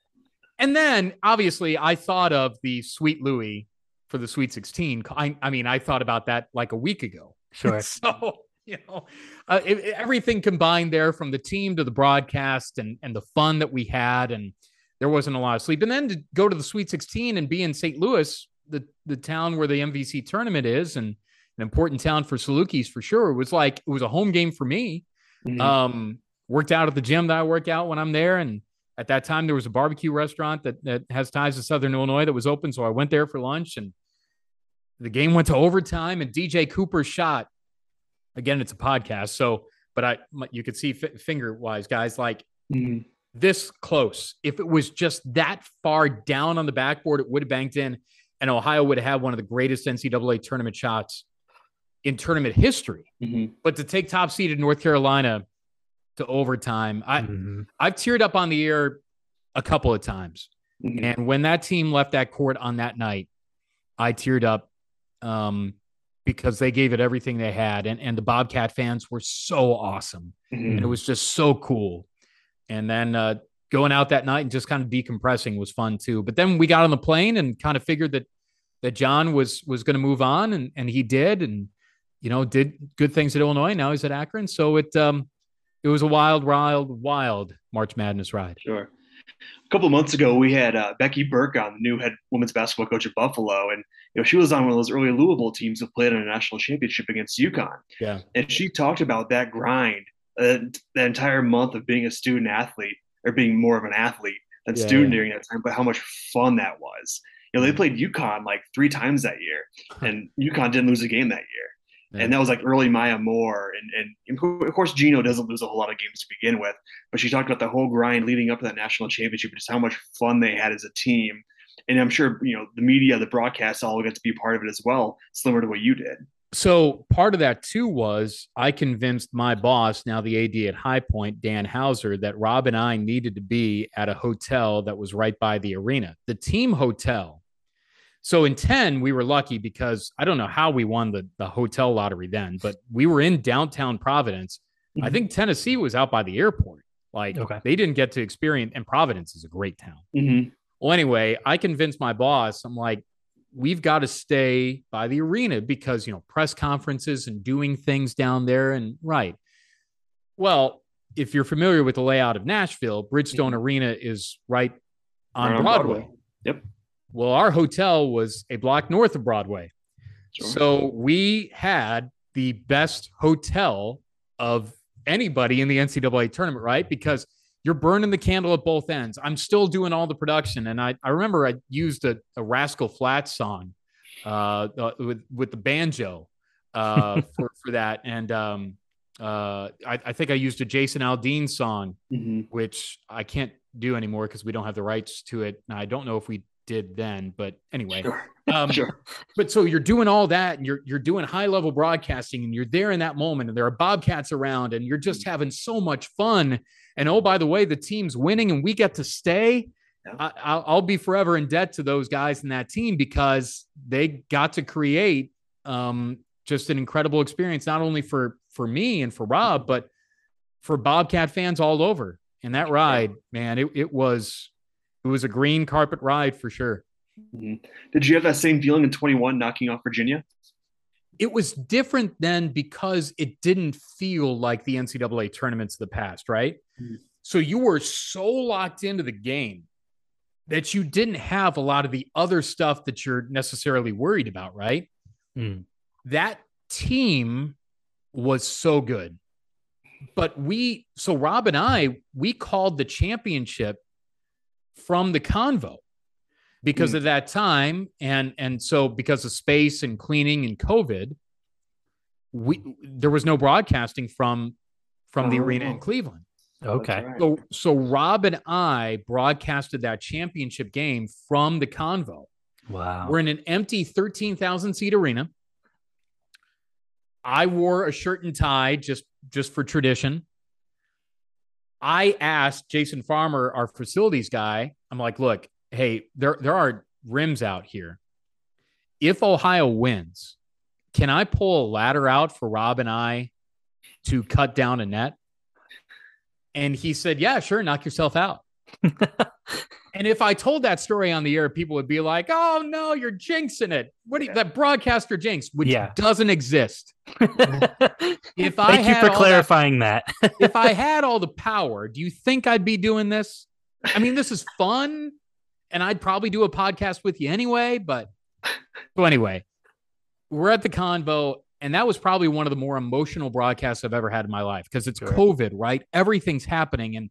and then obviously I thought of the Sweet Louie for the Sweet 16. I, I mean, I thought about that like a week ago. [LAUGHS] Sure. so, you know, uh, it, everything combined there from the team to the broadcast and, and the fun that we had. And there wasn't a lot of sleep. And then to go to the Sweet 16 and be in St. Louis, the, the town where the MVC tournament is, and an important town for Salukis for sure. It was like, it was a home game for me. Mm-hmm. Um, worked out at the gym that I work out when I'm there. And at that time, there was a barbecue restaurant that, that has ties to Southern Illinois that was open. So I went there for lunch and the game went to overtime and DJ Cooper shot. Again, it's a podcast. So, but I, you could see f- finger wise, guys, like mm-hmm. this close. If it was just that far down on the backboard, it would have banked in and Ohio would have had one of the greatest NCAA tournament shots in tournament history. Mm-hmm. But to take top seeded North Carolina to overtime. I mm-hmm. I've teared up on the air a couple of times. Mm-hmm. And when that team left that court on that night, I teared up um, because they gave it everything they had. And, and the Bobcat fans were so awesome. Mm-hmm. And it was just so cool. And then uh, going out that night and just kind of decompressing was fun too. But then we got on the plane and kind of figured that that John was was going to move on and and he did and you know did good things at Illinois. Now he's at Akron. So it um it was a wild, wild, wild March Madness ride. Sure. A couple of months ago, we had uh, Becky Burke on, the new head women's basketball coach at Buffalo, and you know she was on one of those early Louisville teams that played in a national championship against UConn. Yeah, and she talked about that grind, uh, the entire month of being a student athlete or being more of an athlete than yeah, student yeah. during that time, but how much fun that was. You know, they played UConn like three times that year, and UConn didn't lose a game that year. Yeah. And that was like early Maya Moore. And, and of course, Gino doesn't lose a whole lot of games to begin with, but she talked about the whole grind leading up to that national championship, just how much fun they had as a team. And I'm sure, you know, the media, the broadcasts all got to be part of it as well, similar to what you did. So part of that too was I convinced my boss, now the AD at High Point, Dan Hauser, that Rob and I needed to be at a hotel that was right by the arena, the team hotel. So in 10, we were lucky because I don't know how we won the, the hotel lottery then, but we were in downtown Providence. Mm-hmm. I think Tennessee was out by the airport. Like okay. they didn't get to experience, and Providence is a great town. Mm-hmm. Well, anyway, I convinced my boss, I'm like, we've got to stay by the arena because you know press conferences and doing things down there and right well if you're familiar with the layout of nashville bridgestone mm-hmm. arena is right on, right broadway. broadway. yep well our hotel was a block north of broadway sure. so we had the best hotel of anybody in the ncaa tournament right because you're burning the candle at both ends. I'm still doing all the production, and I I remember I used a, a Rascal Flatts song uh, uh, with with the banjo uh, [LAUGHS] for for that, and um, uh, I, I think I used a Jason Aldean song, mm-hmm. which I can't do anymore because we don't have the rights to it. And I don't know if we did then, but anyway. Sure. Um, sure. But so you're doing all that and you're you're doing high level broadcasting and you're there in that moment and there are bobcats around and you're just having so much fun and oh, by the way, the team's winning and we get to stay. Yeah. I, will be forever in debt to those guys in that team because they got to create um, just an incredible experience, not only for for me and for Rob, but for Bobcat fans all over. And that ride, man, it, it was it was a green carpet ride for sure. Mm-hmm. Did you have that same feeling in 21 knocking off Virginia? it was different then because it didn't feel like the NCAA tournaments of the past, right? Mm-hmm. So you were so locked into the game that you didn't have a lot of the other stuff that you're necessarily worried about, right? Mm. That team was so good. But we, so Rob and I, we called the championship from the convo because mm. of that time. And and so because of space and cleaning and covid we there was no broadcasting from from the oh. arena in cleveland. Okay. Right. so so rob and i broadcasted that championship game from the convo. Wow. We're in an empty 13000 seat arena. I wore a shirt and tie just just for tradition i asked jason farmer our facilities guy i'm like look hey, there there are rims out here. If Ohio wins, can I pull a ladder out for Rob and I to cut down a net? And he said, Yeah, sure, knock yourself out. [LAUGHS] and if I told that story on the air, people would be like, "Oh no, you're jinxing it." What do you, that broadcaster jinx, which yeah. doesn't exist. [LAUGHS] if I thank you for clarifying that, that [LAUGHS] if I [LAUGHS] had all the power, do you think I'd be doing this? I mean, this is fun and I'd probably do a podcast with you anyway. But so anyway, we're at the convo, and that was probably one of the more emotional broadcasts I've ever had in my life because it's sure. COVID, right? Everything's happening, and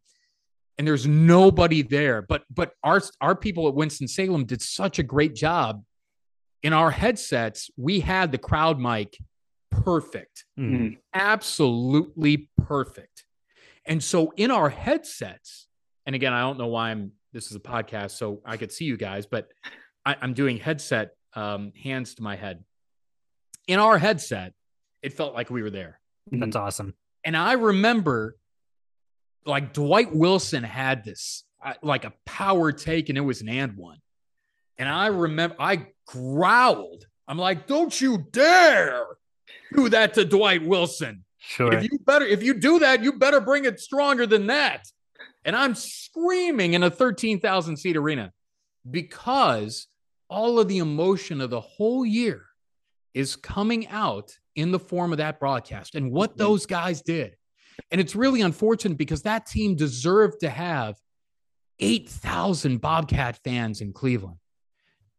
and there's nobody there. But but our our people at Winston Salem did such a great job. In our headsets, we had the crowd mic perfect, mm. absolutely perfect. And so in our headsets, and again, I don't know why I'm this is a podcast, so I could see you guys, but I, am doing headset um, hands to my head. In our headset, it felt like we were there. That's awesome. And I remember like Dwight Wilson had this uh, like a power take, and it was an and one. And I remember I growled. I'm like, don't you dare do that to Dwight Wilson. Sure. If you better, if you do that, you better bring it stronger than that. And I'm screaming in a 13,000 seat arena because all of the emotion of the whole year is coming out in the form of that broadcast and what mm-hmm. those guys did. And it's really unfortunate because that team deserved to have 8,000 Bobcat fans in Cleveland.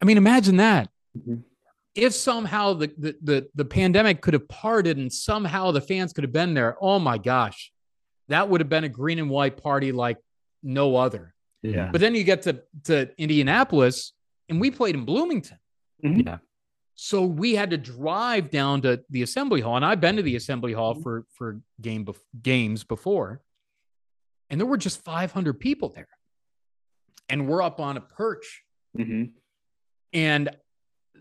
I mean, imagine that. Mm-hmm. If somehow the, the, the, the pandemic could have parted and somehow the fans could have been there, oh my gosh, that would have been a green and white party like no other. Yeah. But then you get to, to Indianapolis and we played in Bloomington. Mm-hmm. Yeah. So we had to drive down to the assembly hall. And I've been to the assembly hall mm-hmm. for, for game games before. And there were just 500 people there. And we're up on a perch. Mm-hmm. And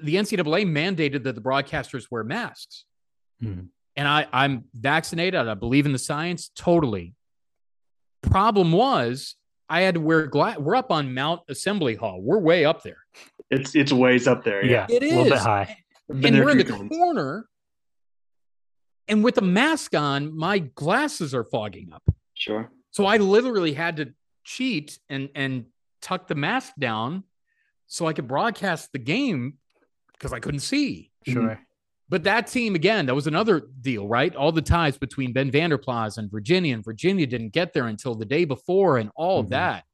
the NCAA mandated that the broadcasters wear masks. Mhm. And I, I'm vaccinated. I believe in the science totally. Problem was, I had to wear glass. We're up on Mount Assembly Hall. We're way up there. It's it's ways up there. Yeah, Yeah, It a little bit is. high. Been and we're in the few times. corner. And with the mask on, my glasses are fogging up. Sure. So I literally had to cheat and and tuck the mask down so I could broadcast the game because I couldn't see. Sure. But that team again, that was another deal, right? All the ties between Ben Vanderplas and Virginia, and Virginia didn't get there until the day before, and all of Mhm. that.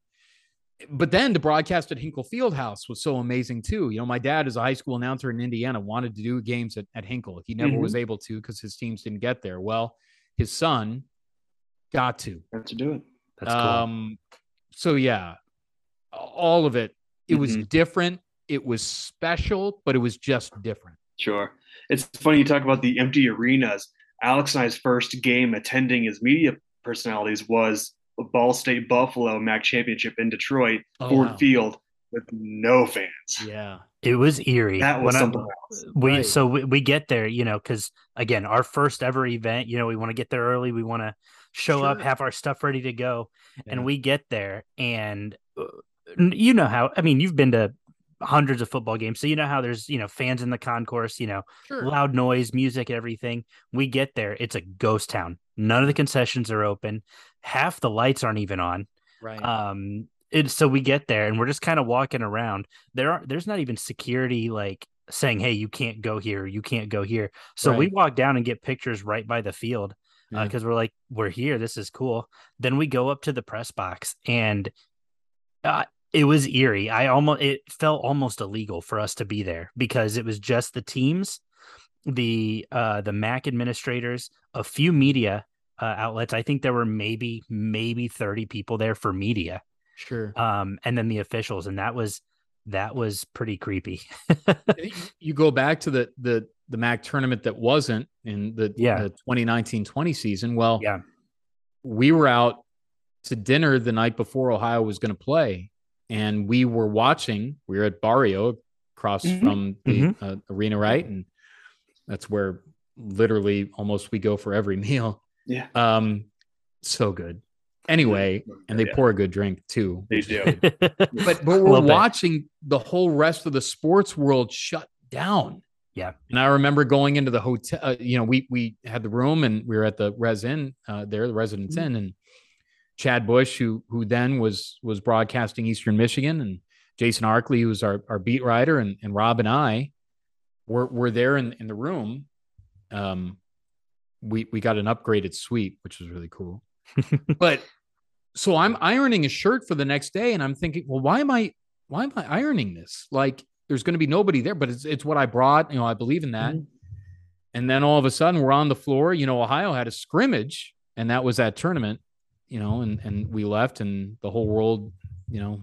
But then to broadcast at Hinkle Fieldhouse was so amazing too. You know, my dad is a high school announcer in Indiana, wanted to do games at, at Hinkle. He never Mhm. was able to because his teams didn't get there. Well, his son got to. Have to do it. That's cool. Um, so yeah, all of it. It was Mhm. different. It was special, but it was just different. Sure. It's funny you talk about the empty arenas. Alex and I's first game attending as media personalities was a Ball State Buffalo MAC championship in Detroit, Oh, Ford wow. Field, with no fans. Yeah. it was eerie. That was When I- something else. we Right. so we, we get there you know because again our first ever event you know we want to get there early we want to show up have our stuff ready to go Yeah. and we get there and uh, you know how i mean you've been to hundreds of football games so you know how there's you know fans in the concourse you know Sure. loud noise music everything we get there it's a ghost town none of the concessions are open half the lights aren't even on. Right. um it, so we get there and we're just kind of walking around. There are there's not even security like saying hey you can't go here you can't go here. So we walk down and get pictures right by the field Yeah. because we're like we're here this is cool. Then we go up to the press box and uh, it was eerie. I almost it felt almost illegal for us to be there because it was just the teams the uh the mac administrators a few media uh, outlets i think there were maybe maybe 30 people there for media sure. um and then the officials and that was that was pretty creepy you go back to the the the MAC tournament that wasn't in the, Yeah. the 2019-20 season. Well, Yeah. we were out to dinner the night before Ohio was going to play, and we were watching. We were at Barrio across Mhm. from the Mhm. uh, arena, right? And that's where literally almost we go for every [LAUGHS] meal. Yeah. Um, so good. Anyway, and they Yeah, pour a good drink too. They do. [LAUGHS] But but we're Little bit. watching the whole rest of the sports world shut down. Yeah. And I remember going into the hotel. Uh, you know, we we had the room and we were at the Res Inn uh, there, the Residence Mm-hmm. Inn, and Chad Bush, who who then was was broadcasting Eastern Michigan, and Jason Arkley, who was our, our beat writer, and, and Rob and I were were there in, in the room. Um, we we got an upgraded suite, which was really cool. [LAUGHS] but so I'm ironing a shirt for the next day, and I'm thinking, well, why am I why am I ironing this? Like, there's going to be nobody there, but it's it's what I brought. You know, I believe in that. Mm-hmm. And then all of a sudden, we're on the floor. You know, Ohio had a scrimmage, and that was that tournament. You know, and and we left, and the whole world, you know,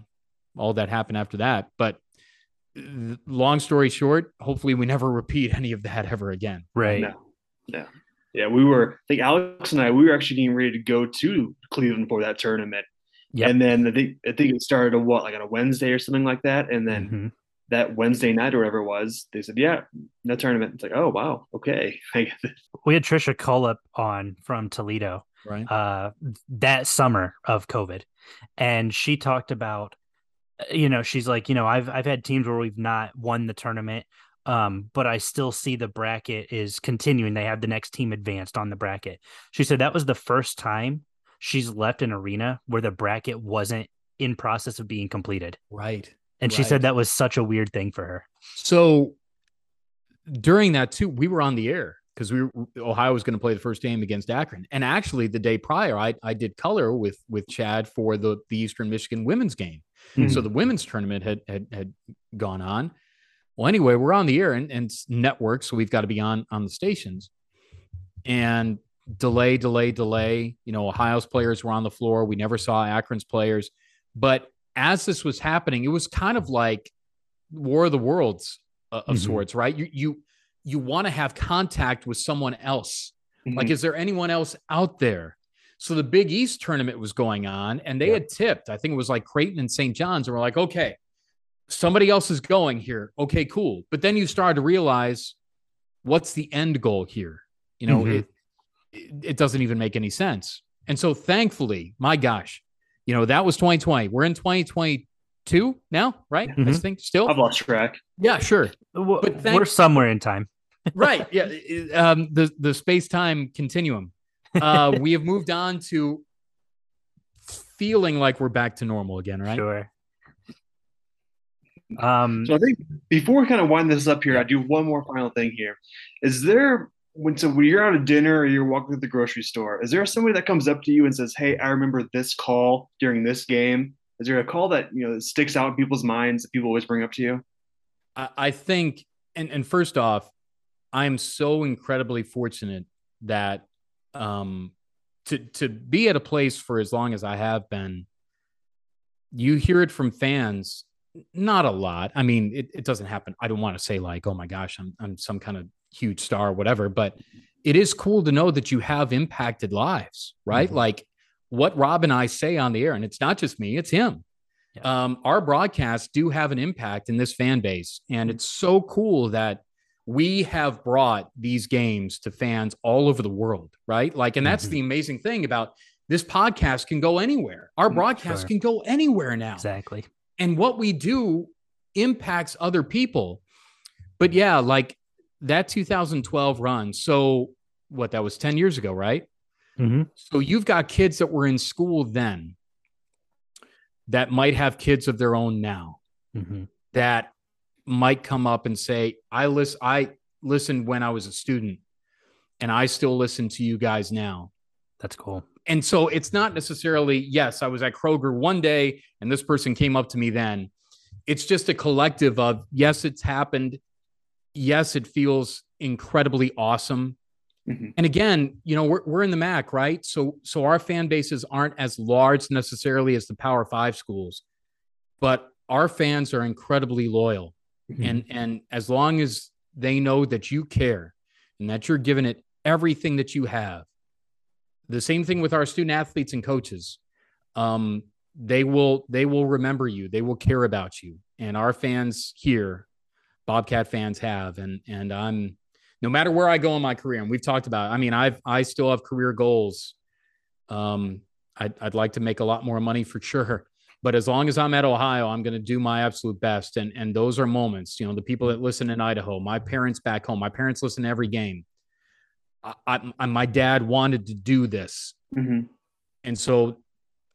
all that happened after that. But long story short, hopefully, we never repeat any of that ever again. right No. No. Yeah, we were. I think Alex and I we were actually getting ready to go to Cleveland for that tournament, Yep. and then I think I think it started on what like on a Wednesday or something like that, and then Mhm. that Wednesday night or whatever it was, they said, "Yeah, no tournament." It's like, oh wow, okay. [LAUGHS] We had Tricia Cullop on from toledo Right. uh that summer of covid and she talked about you know she's like you know i've i've had teams where we've not won the tournament um but i still see the bracket is continuing they have the next team advanced on the bracket she said that was the first time she's left an arena where the bracket wasn't in process of being completed Right. and she said that was such a weird thing for her So during that too, we were on the air because we were, Ohio was going to play the first game against Akron, and actually the day prior, I I did color with with Chad for the the Eastern Michigan women's game. So the women's tournament had had had gone on. Well, anyway, we're on the air and, and it's network, so we've got to be on on the stations. And delay, delay, delay. You know, Ohio's players were on the floor. We never saw Akron's players. But as this was happening, it was kind of like War of the Worlds uh, of Mhm. sorts, right? You you you want to have contact with someone else. Like, is there anyone else out there? So the Big East tournament was going on, and they Yeah. had tipped. I think it was like Creighton and St. John's, and we're like, okay, somebody else is going here. Okay, cool. But then you started to realize what's the end goal here. You know, Mhm. it, it it doesn't even make any sense. And so thankfully, my gosh, you know, that was 2020. We're in 2022 now, right? I Mhm. think still. I've lost track. Yeah, sure. But thank- We're somewhere in time. [LAUGHS] right. Yeah. Um, the the space time continuum. Uh, we have moved on to feeling like we're back to normal again, right? Sure. Um, So I think before we kind of wind this up here, I do one more final thing here. Is there when so when you're out at dinner or you're walking through the grocery store, is there somebody that comes up to you and says, "Hey, I remember this call during this game"? Is there a call that you know that sticks out in people's minds that people always bring up to you? I, I think, and and first off, I am so incredibly fortunate that um to to be at a place for as long as I have been. You hear it from fans, not a lot. I mean, it, it doesn't happen. I don't want to say like, oh my gosh, I'm I'm some kind of huge star or whatever, but it is cool to know that you have impacted lives, right? Mhm. Like what Rob and I say on the air, and it's not just me, it's him. Um, our broadcasts do have an impact in this fan base, and it's so cool that we have brought these games to fans all over the world, right? Like, and that's Mhm. the amazing thing about this podcast can go anywhere. Our Mm, broadcast sure. can go anywhere now exactly. And what we do impacts other people. But yeah, like that 2012 run. So what that was 10 years ago, right? Mhm. So you've got kids that were in school then that might have kids of their own now Mhm. that might come up and say, I listen I listened when I was a student and I still listen to you guys now. That's cool. And so it's not necessarily, yes, I was at Kroger one day and this person came up to me then. It's just a collective of, yes, it's happened. Yes, it feels incredibly awesome. Mhm. And again, you know, we're, we're in the MAC, right? So, so our fan bases aren't as large necessarily as the Power Five schools, but our fans are incredibly loyal. And, and as long as they know that you care and that you're giving it everything that you have, the same thing with our student athletes and coaches. Um, they will they will remember you. They will care about you. And our fans here, Bobcat fans have. And and I'm no matter where I go in my career, and we've talked about. It, I mean, I've I still have career goals. Um, I'd, I'd like to make a lot more money for sure. But as long as I'm at Ohio, I'm going to do my absolute best. And and those are moments. You know, the people that listen in Idaho, my parents back home, my parents listen to every game. I, I, I my dad wanted to do this, Mhm. and so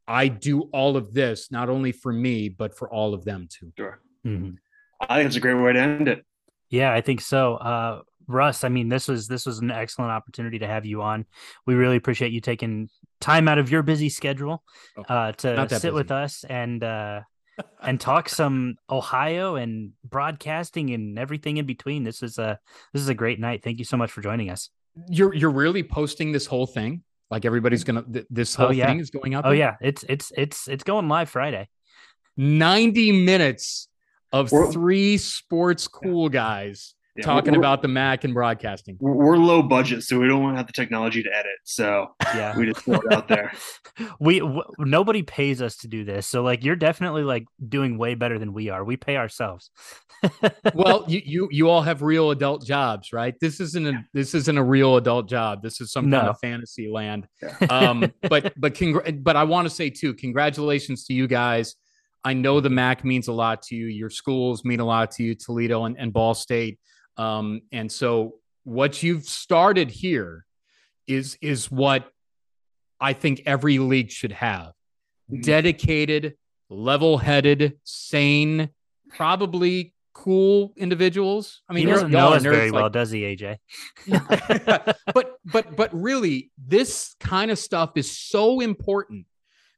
I do all of this not only for me but for all of them too. Sure. Mhm. I think it's a great way to end it. Yeah, I think so. Uh, Russ, I mean, this was this was an excellent opportunity to have you on. We really appreciate you taking time out of your busy schedule Oh, uh, to not that sit with us and uh, [LAUGHS] and talk some Ohio and broadcasting and everything in between. This is a this is a great night. Thank you so much for joining us. You're you're really posting this whole thing like everybody's gonna th- this Oh, whole yeah. thing is going up Oh there? yeah, it's it's it's it's going live Friday. ninety minutes of three sports cool guys Yeah, talking about the Mac and broadcasting. We're, we're low budget, so we don't want to have the technology to edit. So Yeah. we just throw it out there. [LAUGHS] we w- nobody pays us to do this so like you're definitely like doing way better than we are we pay ourselves [LAUGHS] well, you you you all have real adult jobs, right? This isn't a this isn't a real adult job. This is some kind of fantasy land. Yeah. Um, [LAUGHS] but but congr- but I want to say too, congratulations to you guys. I know the MAC means a lot to you. Your schools mean a lot to you, Toledo and, and Ball State. Um, and so what you've started here is is what I think every league should have. Mhm. Dedicated, level-headed, sane, probably cool individuals. I mean, he doesn't know us very well like- does he aj [LAUGHS] but but but really this kind of stuff is so important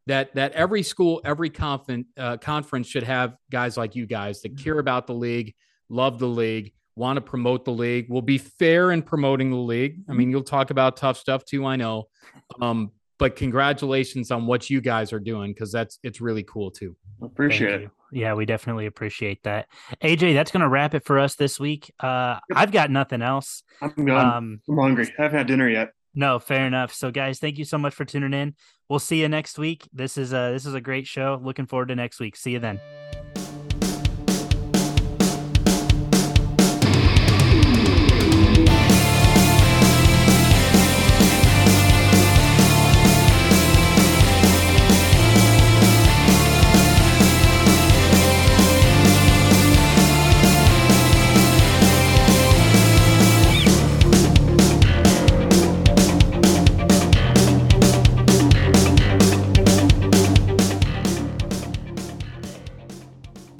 that that every school every conference uh, conference should have guys like you guys that care about the league love the league want to promote the league We'll be fair in promoting the league i mean you'll talk about tough stuff too i know um, but congratulations on what you guys are doing because that's it's really cool too Appreciate it. Yeah, we definitely appreciate that. AJ, that's going to wrap it for us this week. Uh, I've got nothing else. I'm gone. Um, I'm hungry. I haven't had dinner yet. no, fair enough. So, guys, thank you so much for tuning in. We'll see you next week. This is a this is a great show. Looking forward to next week. See you then.